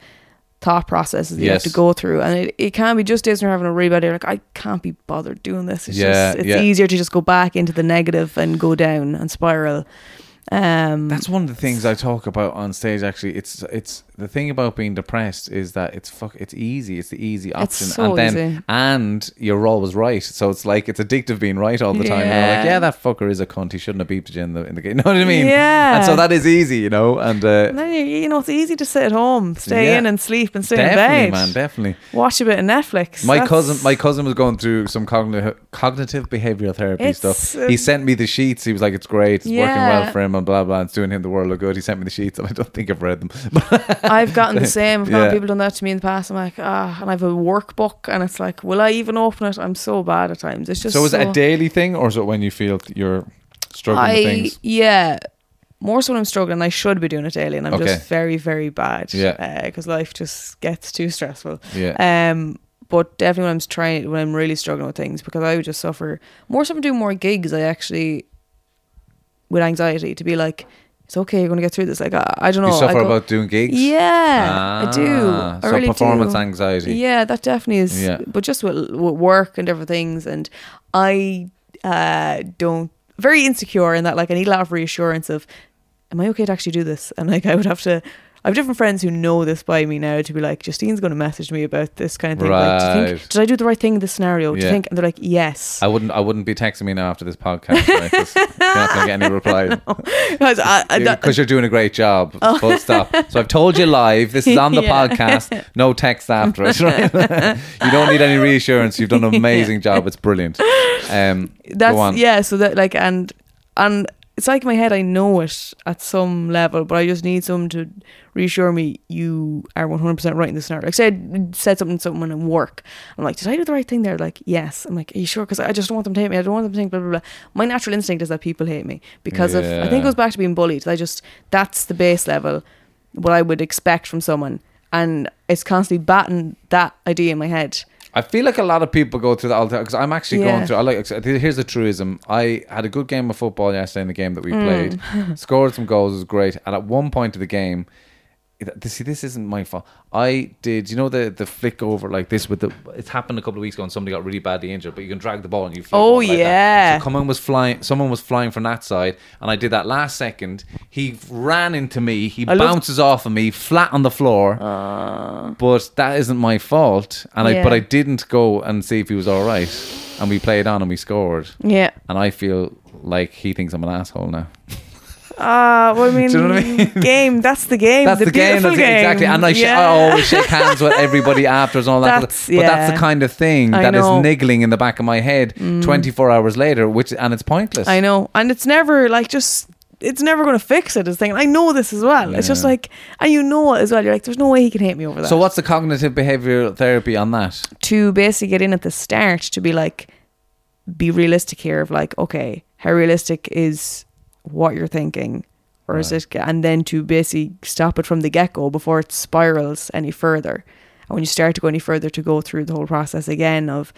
thought processes that you have to go through, and it, it can be just days when you're having a really bad day. Like I can't be bothered doing this. It's Yeah, just it's yeah. easier to just go back into the negative and go down and spiral. Um, That's one of the things I talk about on stage. Actually, it's it's the thing about being depressed is that it's fuck. It's easy. It's the easy option, so and then easy. and you're always right. So it's like it's addictive being right all the time. You're Yeah. like, yeah, that fucker is a cunt. He shouldn't have beeped you in the in the game. You know what I mean? Yeah. And so that is easy, you know. And uh, and then you, you know it's easy to sit at home, stay Yeah. in and sleep and stay definitely, in bed, man, definitely. watch a bit of Netflix. My That's- cousin, my cousin was going through some cognitive cognitive behavioral therapy It's, stuff. uh, he sent me the sheets. He was like, "It's great. It's working well for him," and blah blah. It's doing him the world of good. He sent me the sheets, and I don't think I've read them. I've gotten the same. I've Yeah. people done that to me in the past. I'm like, ah, and I have a workbook, and it's like, will I even open it? I'm so bad at times. It's just so is it a daily thing, or is it when you feel you're struggling with I things? yeah, more so when I'm struggling. I should be doing it daily, and I'm Okay. just very very bad. Yeah. because life just gets too stressful. Yeah. Um, but definitely when I'm trying, when I'm really struggling with things, because I would just suffer more. So I'm doing more gigs. I actually with anxiety to be like, it's okay, you're going to get through this. Like I, I don't know. you I suffer about doing gigs. Yeah, I do. Ah, I so really performance do. anxiety. Yeah, that definitely is. Yeah. But just with, with work and different things, and I uh, don't very insecure in that. Like I need a lot of reassurance of, am I okay to actually do this? And like I would have to. I have different friends who know this by me now to be like, Justine's going to message me about this kind of thing. Like, do you Right. think, did I do the right thing in this scenario? Do Yeah. you think? And they're like, yes. I wouldn't. I wouldn't be texting me now after this podcast. Right? you're not going to get any reply. Because I, you're doing a great job. Full stop. So I've told you live. This is on the Yeah. podcast. No text after it. Right? you don't need any reassurance. You've done an amazing job. It's brilliant. Um, that's yeah so that like and and it's like in my head i know it at some level but i just need someone to reassure me you are 100% right in this scenario. Like said said something to someone in work i'm like did i do the right thing there? Like yes. I'm like are you sure? Because i just don't want them to hate me. I don't want them to think blah blah blah. My natural instinct is that people hate me because of i think it goes back to being bullied. I just that's the base level what i would expect from someone and it's constantly batting that idea in my head I feel like a lot of people go through that all the time because I'm actually Yeah. going through. I like. Here's the truism. I had a good game of football yesterday in the game that we Mm. played. Scored some goals. It was great. And at one point of the game, see, this isn't my fault. I did. You know the the flick over like this with the. It's happened a couple of weeks ago and somebody got really badly injured, but you can drag the ball and you. Flick Oh, over like that. yeah. So someone was flying. Someone was flying from that side, and I did that last second. He ran into me. He I love- bounces off of me, flat on the floor ah. but that isn't my fault. And I but I didn't go and see if he was all right. And we played on and we scored. yeah And I feel like he thinks I'm an asshole now. Ah, well, I mean, Do you know what I mean? game. That's the game. That's the, game. beautiful That's it, exactly. And I, sh- Yeah. I always shake hands with everybody afterwards and all that. That's- but that's the kind of thing I that is know. Mm. niggling in the back of my head 24 hours later, which and it's pointless. I know, and it's never like just. It's never going to fix it. it. Is thing. I know this as well. It's just like, and you know it as well. You're like, there's no way he can hate me over that. So what's the cognitive behavioral therapy on that? to basically get in at the start to be like, be realistic here. Of like, okay, how realistic is what you're thinking, or is it? And then to basically stop it from the get go before it spirals any further. And when you start to go any further, to go through the whole process again of,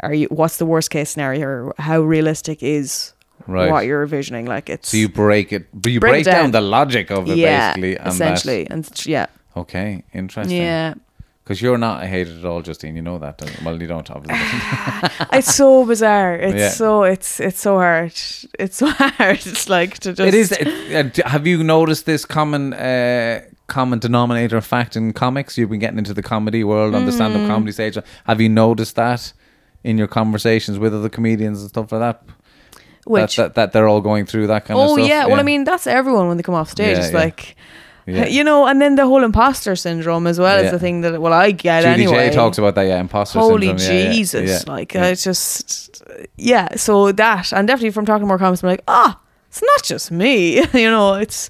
are you? What's the worst case scenario? Or how realistic is Right. what you're envisioning? Like it's So you break it, but you Break break, down. down. the logic of it yeah, basically. And that- essentially, and yeah, okay, interesting. yeah. Because you're not a hater at all, Justine. You know that. Well, you don't, obviously. it's so bizarre. It's Yeah. so it's it's so hard. It's so hard. It's like to just it is. It, uh, have you noticed this common uh, common denominator fact in comics? You've been getting into the comedy world on the stand Mm. up comedy stage. Have you noticed that in your conversations with other comedians and stuff like that? which that, that, that they're all going through that kind of oh stuff? yeah. Well, I mean that's everyone when they come off stage. Yeah, it's yeah. like. Yeah. You know, and then the whole imposter syndrome as well Yeah. is the thing that well I get Judy anyway. J talks about that. Yeah, imposter Holy syndrome. yeah, Jesus! like uh, it's just yeah. So that and definitely from talking to more comments, I'm like ah, it's not just me. you know, it's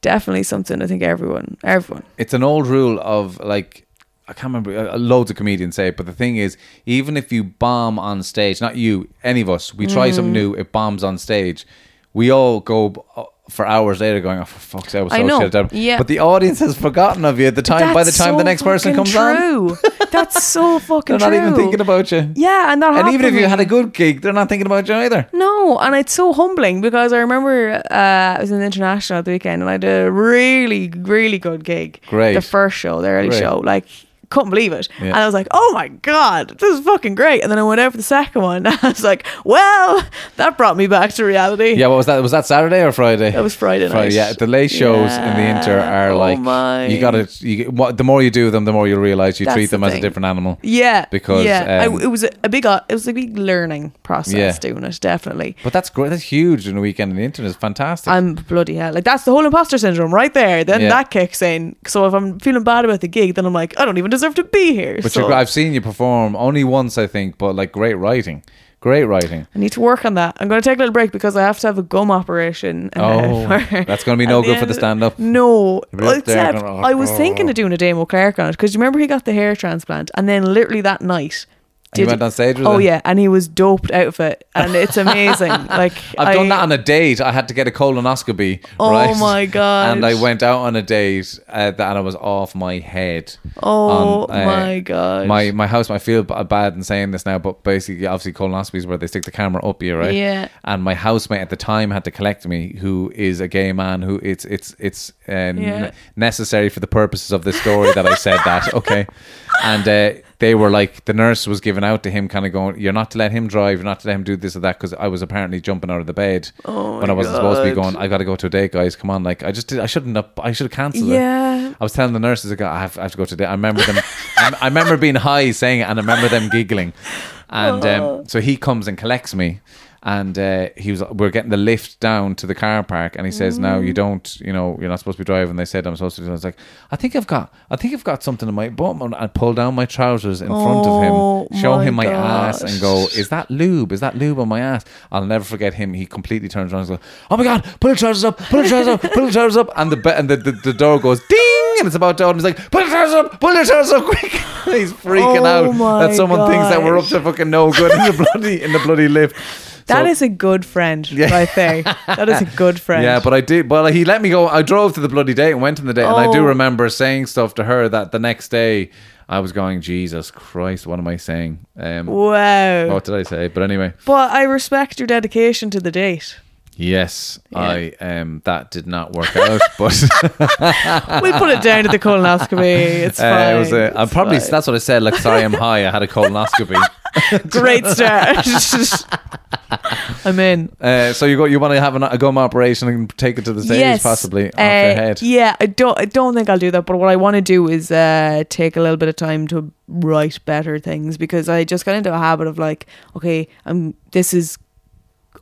definitely something I think everyone, everyone. it's an old rule of like I can't remember. Uh, loads of comedians say it, but the thing is, even if you bomb on stage, not you, any of us, we try something Mm. new, it bombs on stage. We all go uh, for hours later, going, "Oh, for fuck's sake, I was I so know, shut yeah. But the audience has forgotten of you at the time. by the time so the next person comes on. That's so fucking They're not even thinking about you. Yeah, and that And even if you had a good gig, they're not thinking about you either. No, and it's so humbling because I remember uh, I was in the international at the weekend and I did a really, really good gig. Great. The first show, the early Great. show, like couldn't believe it. Yeah. And I was like, oh my god, this is fucking great. And then I went out for the second one. And I was like, well, that brought me back to reality. Yeah, what was that? Was that Saturday or Friday? That was Friday night. Yeah, the late shows in the Inter are Oh like my. you got to. You, what, the more you do them, the more you realize you That's treat them the as a different animal. Yeah, Because, yeah, um, I, it was a, a big, uh, it was a big learning process Yeah. doing it. Definitely, But that's great. That's huge in the weekend in the internet. It's fantastic. I'm bloody hell. Like that's the whole imposter syndrome right there. Then Yeah. that kicks in. So if I'm feeling bad about the gig, then I'm like, I don't even deserve to be here. but so I've seen you perform only once, I think. But like great writing, great writing. I need to work on that. I'm going to take a little break because I have to have a gum operation. Oh, that's gonna be no good for the. No, be up there except going, I was thinking oh. of doing a Damo Clark on it because you remember he got the hair transplant and then literally that night. And you went on stage with Oh it? yeah, and he was doped out of it, and it's amazing. like I've done that on a date. I had to get a colonoscopy. Oh right? my God. And I went out on a date, uh, that- and I was off my head. Oh on, uh, my god. My my house. I feel bad in saying this now, but basically, obviously, colonoscopies where they stick the camera up you, right? Yeah. And my housemate at the time had to collect me, who is a gay man. Who it's it's it's uh, n- Yeah. necessary for the purposes of this story that I said that. Okay. And uh, they were like, the nurse was giving out to him, kind of going, "You're not to let him drive. You're not to let him do this or that," because I was apparently jumping out of the bed Oh when I wasn't supposed to be going. I got to go to a date, guys. Come on, like I just did. I shouldn't have. I should have cancelled it. Yeah. I was telling the nurses, I, go, I, have, I have to go to the. I remember them. I, I remember being high saying it, and I remember them giggling. And Oh. um, so he comes and collects me, and uh, he was. We're getting the lift down to the car park, and he says, "Now Mm. you don't. You know, you're not supposed to be driving." They said I'm supposed to. do. I was like, "I think I've got. I think I've got something in my bum." And I pull down my trousers in front of Oh him, show my him my ass, and go, "Is that lube? Is that lube on my ass?" I'll never forget him. He completely turns around and goes, "Oh my god, pull the trousers up, pull the trousers up, pull the trousers up," and the be- and the, the, the door goes ding, and it's about to open. He's like, "Pull the trousers up, pull the trousers up, quick!" He's freaking Oh out that someone thinks that we're up to fucking no good in the bloody in the bloody lift. That So- is a good friend Yeah. right there. That is a good friend. yeah, but I did. Well, he let me go. I drove to the bloody date and went on the date, and I do Oh. remember saying stuff to her that the next day I was going, Jesus Christ, what am I saying? Um, wow. what did I say? But anyway, But I respect your dedication to the date. yes, Yeah. I um that did not work out, but We'll put it down to the colonoscopy. It's uh, fine. it was. A, I'm probably fine. that's what I said. Like, sorry, I'm high. I had a colonoscopy. great start. I'm in. Uh, so you go, you want to have an, a gum operation and take it to the stage, yes, possibly off uh, your head. Yeah, I don't. I don't think I'll do that. But what I want to do is uh, take a little bit of time to write better things because I just got into a habit of like, okay, I'm. This is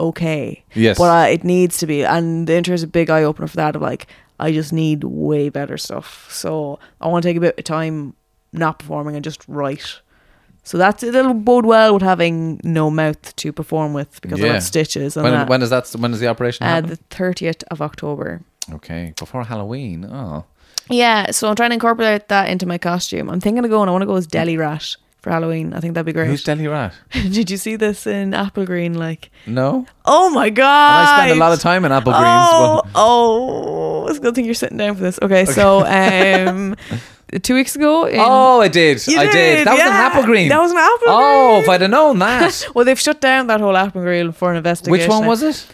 okay. Yes. but uh, it needs to be. And the intro is a big eye opener for that. Of like, I just need way better stuff. So I want to take a bit of time not performing and just write. So that's it'll bode well with having no mouth to perform with because I Yeah. have stitches and When, that. when is that? When is the operation? uh, the thirtieth of October. okay, before Halloween. Oh, Yeah, so I'm trying to incorporate that into my costume. I'm thinking of going. I want to go as Deli Rat for Halloween. I think that'd be great. who's Deli Rat? Did you see this in Applegreen? Like, No. oh my god! I spend a lot of time in Applegreens. Oh, but oh, it's a good thing you're sitting down for this. Okay, so um, two weeks ago. In, oh, I did. You I did. That was an yeah. Applegreen. That was an Apple Oh, Green. if I'd have known that. well, they've shut down that whole Applegreen for an investigation. Which one was it?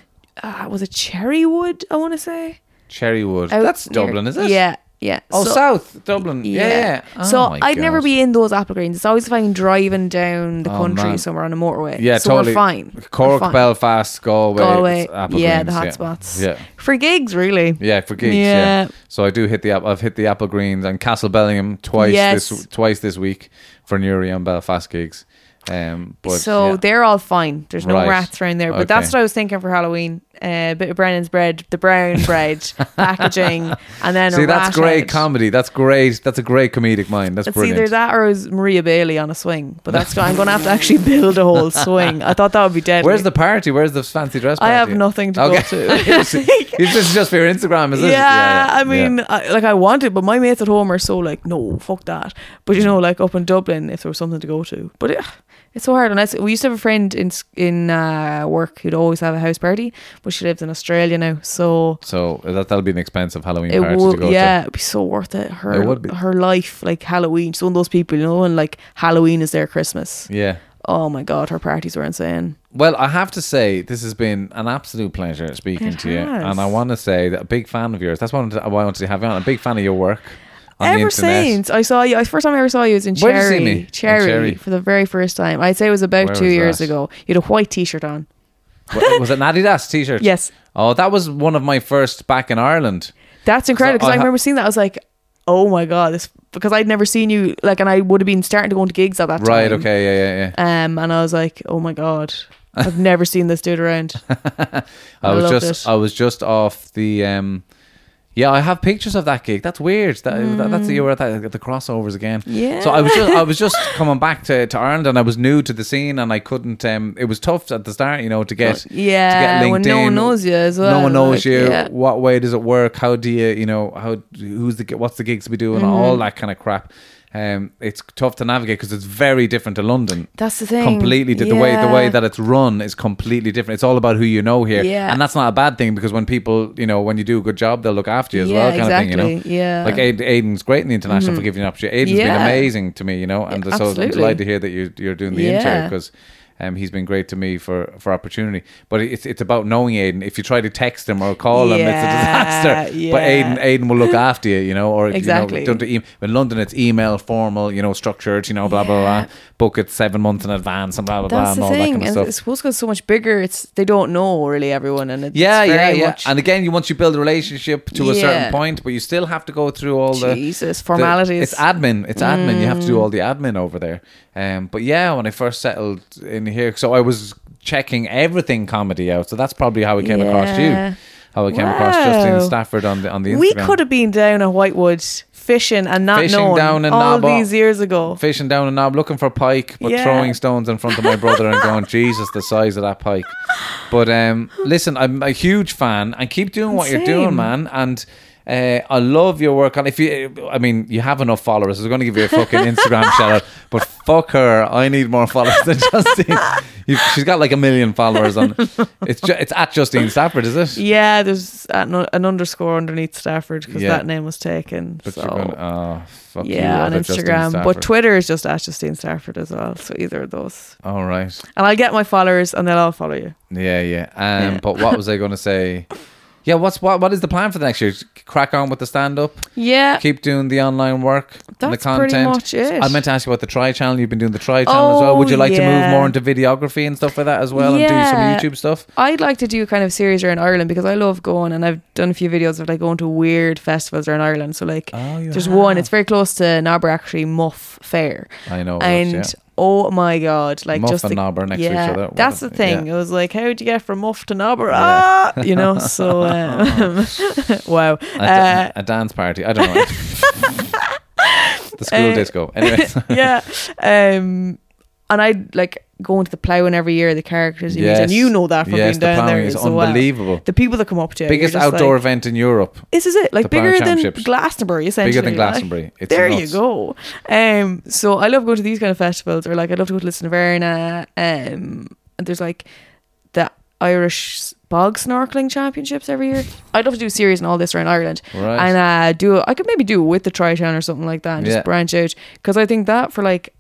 Uh, was it Cherrywood? I want to say. Cherrywood. Out That's near- Dublin, is it? Yeah, yeah. Oh, So- South Dublin. Yeah. yeah. Oh so I'd never be in those Applegreens. It's always if I'm driving down the Oh, country man. somewhere on a motorway. Yeah, so totally. We're fine. We're Cork, fine. Belfast, Galway, Galway. Apple yeah, Greens, the hot spots. Yeah. For gigs, really. Yeah, for gigs. Yeah. Yeah. So I do hit the. I've hit the Applegreens and Castlebellingham twice Yes. this twice this week for Newry and Belfast gigs. Um, but so yeah. they're all fine. There's no Right. rats around there. But Okay. that's what I was thinking for Halloween. Uh, a bit of Brennan's bread, the brown bread, packaging, and then See, that's great head. comedy. That's great. That's a great comedic mind. That's It's brilliant. either that or was Maria Bailey on a swing. But that's I'm going to have to actually build a whole swing. I thought that would be deadly. Where's the party? Where's the fancy dress I have nothing to Okay. go to. This is just for your Instagram, is it? Yeah, I yeah. mean, I, like I want it, but my mates at home are so like, no, fuck that. But you know, like up in Dublin, if there was something to go to, but it, it's so hard. Unless we used to have a friend in in uh, work who'd always have a house party, but she lives in Australia now. So So that that'll be an expensive Halloween it party to would, go yeah, it'd be so worth it. Her, It would be. her life, like Halloween. She's one of those people, you know, and like Halloween is their Christmas. Yeah. Oh my god, her parties were insane. Well, I have to say this has been an absolute pleasure speaking It to you, and I want to say that a big fan of yours. That's why I wanted to, why I wanted to have you on. A big fan of your work Ever since I saw you, the first time I ever saw you was in Where did you Cherry? In Cherry, Cherry. for the very first time. I'd say it was about Where two was years that? ago. You had a white T-shirt on. Wa- was it an Adidas t-shirt? Yes, Oh, that was one of my first back in Ireland. that's incredible. Because I I, ha- remember seeing that. I was like, oh my god, this because I'd never seen you like, and I would have been starting to go into gigs at that time. Right. Okay. Yeah. Yeah. Yeah. Um, and I was like, oh my god, I've never seen this dude around. I I was just it. I was just off the um yeah, I have pictures of that gig. That's weird. That, that- that's you were at that, the crossovers again. Yeah. So I was just I was just coming back to, to Ireland and I was new to the scene and I couldn't um it was tough at the start, you know, to get yeah, to get when linked no one knows you as well. no one knows like, you. Yeah. What way does it work? How do you, you know, how who's the what's the gigs we be doing? Mm-hmm. All that kind of crap. Um, it's tough to navigate because it's very different to London. That's the thing. Completely, di- the way the way that it's run is completely different. It's all about who you know here, Yeah. and that's not a bad thing because when people, you know, when you do a good job, they'll look after you as Yeah, well, kind of thing. You know. Yeah. Mm-hmm. Like Aid- Aiden's great in the international for giving you an opportunity. Aiden's been amazing to me, you know, and Yeah, so I'm delighted to hear that you're you're doing the Yeah. intro because. Um, he's been great to me for, for opportunity, but it's it's about knowing Aiden. If you try to text him or call him, it's a Yeah, disaster. But. Aiden Aiden will look after you, you know. Or Exactly. you know, e- in London it's email, formal, you know, structured, you know, blah blah Yeah. blah. Book it seven months in advance and blah blah blah That's and the all that thing, kind of and stuff. I suppose because it's so much bigger, it's they don't know really everyone, and it's Yeah, yeah, yeah. much And again, you once you build a relationship to a certain point, but you still have to go through all the Jesus the- formalities. it's admin. It's admin. You have to Mm. do all the admin over there. Um, but yeah, when I first settled in here, so I was checking everything comedy out. So that's probably how I came across you. How I came across Justine Stafford on the on the Instagram. we could have been down at Whitewood fishing and not Fishing known down in all Knob- these years ago. fishing down a knob looking for pike but Yeah. throwing stones in front of my brother and going jesus the size of that pike but um listen i'm a huge fan and keep doing what you're doing man and uh, I love your work, and if you, I mean, you have enough followers. I was going to give you a fucking Instagram shout out, but fuck her, I need more followers than Justine. You, she's got like a million followers on. It's ju- it's at Justine Stafford, is it? Yeah, there's an, an underscore underneath Stafford because Yeah. that name was taken. But so you're going, oh fuck yeah, on Instagram, but Twitter is just at Justine Stafford as well. So either of those, All right. and I'll get my followers and they'll all follow you. Yeah, yeah. Um, Yeah. but what was I going to say? Yeah, what's what? What is the plan for the next year? Crack on with the stand up. Yeah, Keep doing the online work. and the That's content. pretty much it. I meant to ask you about the Try channel. You've been doing the Try channel as well. Oh, Would you oh, like to move more into videography and stuff like that as well, Yeah. and do some YouTube stuff? I'd like to do a kind of series around Ireland because I love going and I've done a few videos of like going to weird festivals around Ireland. So like Oh, there's one, it's very close to Nobber actually Muff Fair. I know. and that's, yeah. Oh my god, like Muff just and the- Nobber next to each other. That's the thing. yeah. It was like, how'd you get from Muff to Nobber? Yeah. Ah, you know. So um, wow. A, Uh, a dance party. I don't know. the school Uh, disco. Anyway. yeah. Um, and I like going to the ploughing every year. The characters you meet, and you know that from yes, being the down there is as well. unbelievable. The people that come up to you, Biggest outdoor like, event in Europe. This is it, like The bigger than. Glastonbury, essentially. Bigger than like. Glastonbury. It's there nuts. you go. Um, so I love going to these kind of festivals, or like I love to go to Lisdoonvarna. Um, and there's like the Irish bog snorkeling championships every year. I'd love to do a series and all this around Ireland, Right. and uh, do. I could maybe do it with the Triton or something like that, and Yeah. just branch out because I think that for like.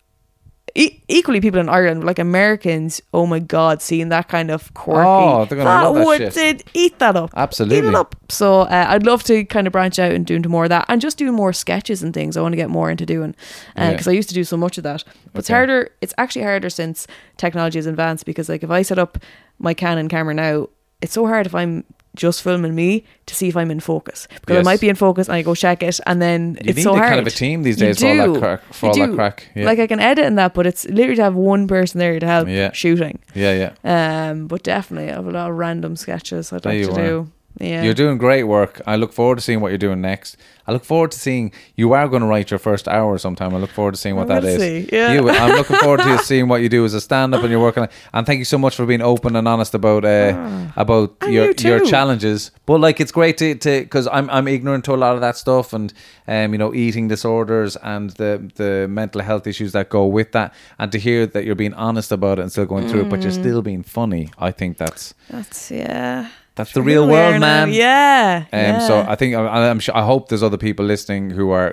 E- equally, people in Ireland, like Americans, oh my god, seeing that kind of quirky, Oh, they're gonna that love that would shit. eat that up, Absolutely. eat it up. So uh, I'd love to kind of branch out and do into more of that, and just do more sketches and things. I want to get more into doing because Yeah. I used to do so much of that. But it's harder. It's actually harder since technology has advanced because like if I set up my Canon camera now, it's so hard if I'm just filming me to see if I'm in focus because I might be in focus and I go check it and then You it's need so hard. kind of a team these You days for all that do. crack. For You all that crack. Yeah. Like I can edit in that, but it's literally to have one person there to help Yeah. shooting. yeah, yeah. Um, but definitely I have a lot of random sketches I'd There like to are. do. Yeah, You're doing great work. I look forward to seeing what you're doing next. I look forward to seeing you are going to write your first hour sometime. I look forward to seeing what that is. see, yeah. You, I'm looking forward to seeing what you do as a stand-up and you're working. on- And thank you so much for being open and honest about uh, about And your you your challenges. But like, it's great to to because I'm I'm ignorant to a lot of that stuff and um you know eating disorders and the the mental health issues that go with that. And to hear that you're being honest about it and still going through it, but Mm. you're still being funny. I think that's That's yeah. That's the real world, now- man. Yeah. Um, yeah. So I think I- I'm sure, I hope there's other people listening who are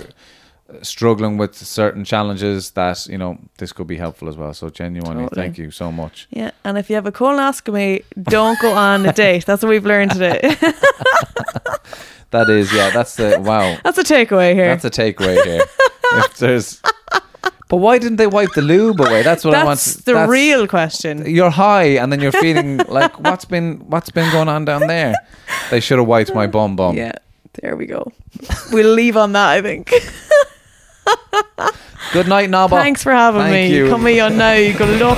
struggling with certain challenges that you know this could be helpful as well. So genuinely, Totally. thank you so much. Yeah, and if you have a colonoscopy, don't go on a date. That's what we've learned today. That is, yeah, that's the wow. That's a takeaway here. That's a takeaway here. if there's, but why didn't they wipe the lube away? That's what I want. That's the real question. You're high, and then you're feeling like what's been what's been going on down there. They should have wiped my bum bum. Yeah, there we go. We'll leave on that, I think. Good night, Nobba. Thanks for having Thank me. you. Come here now. You go look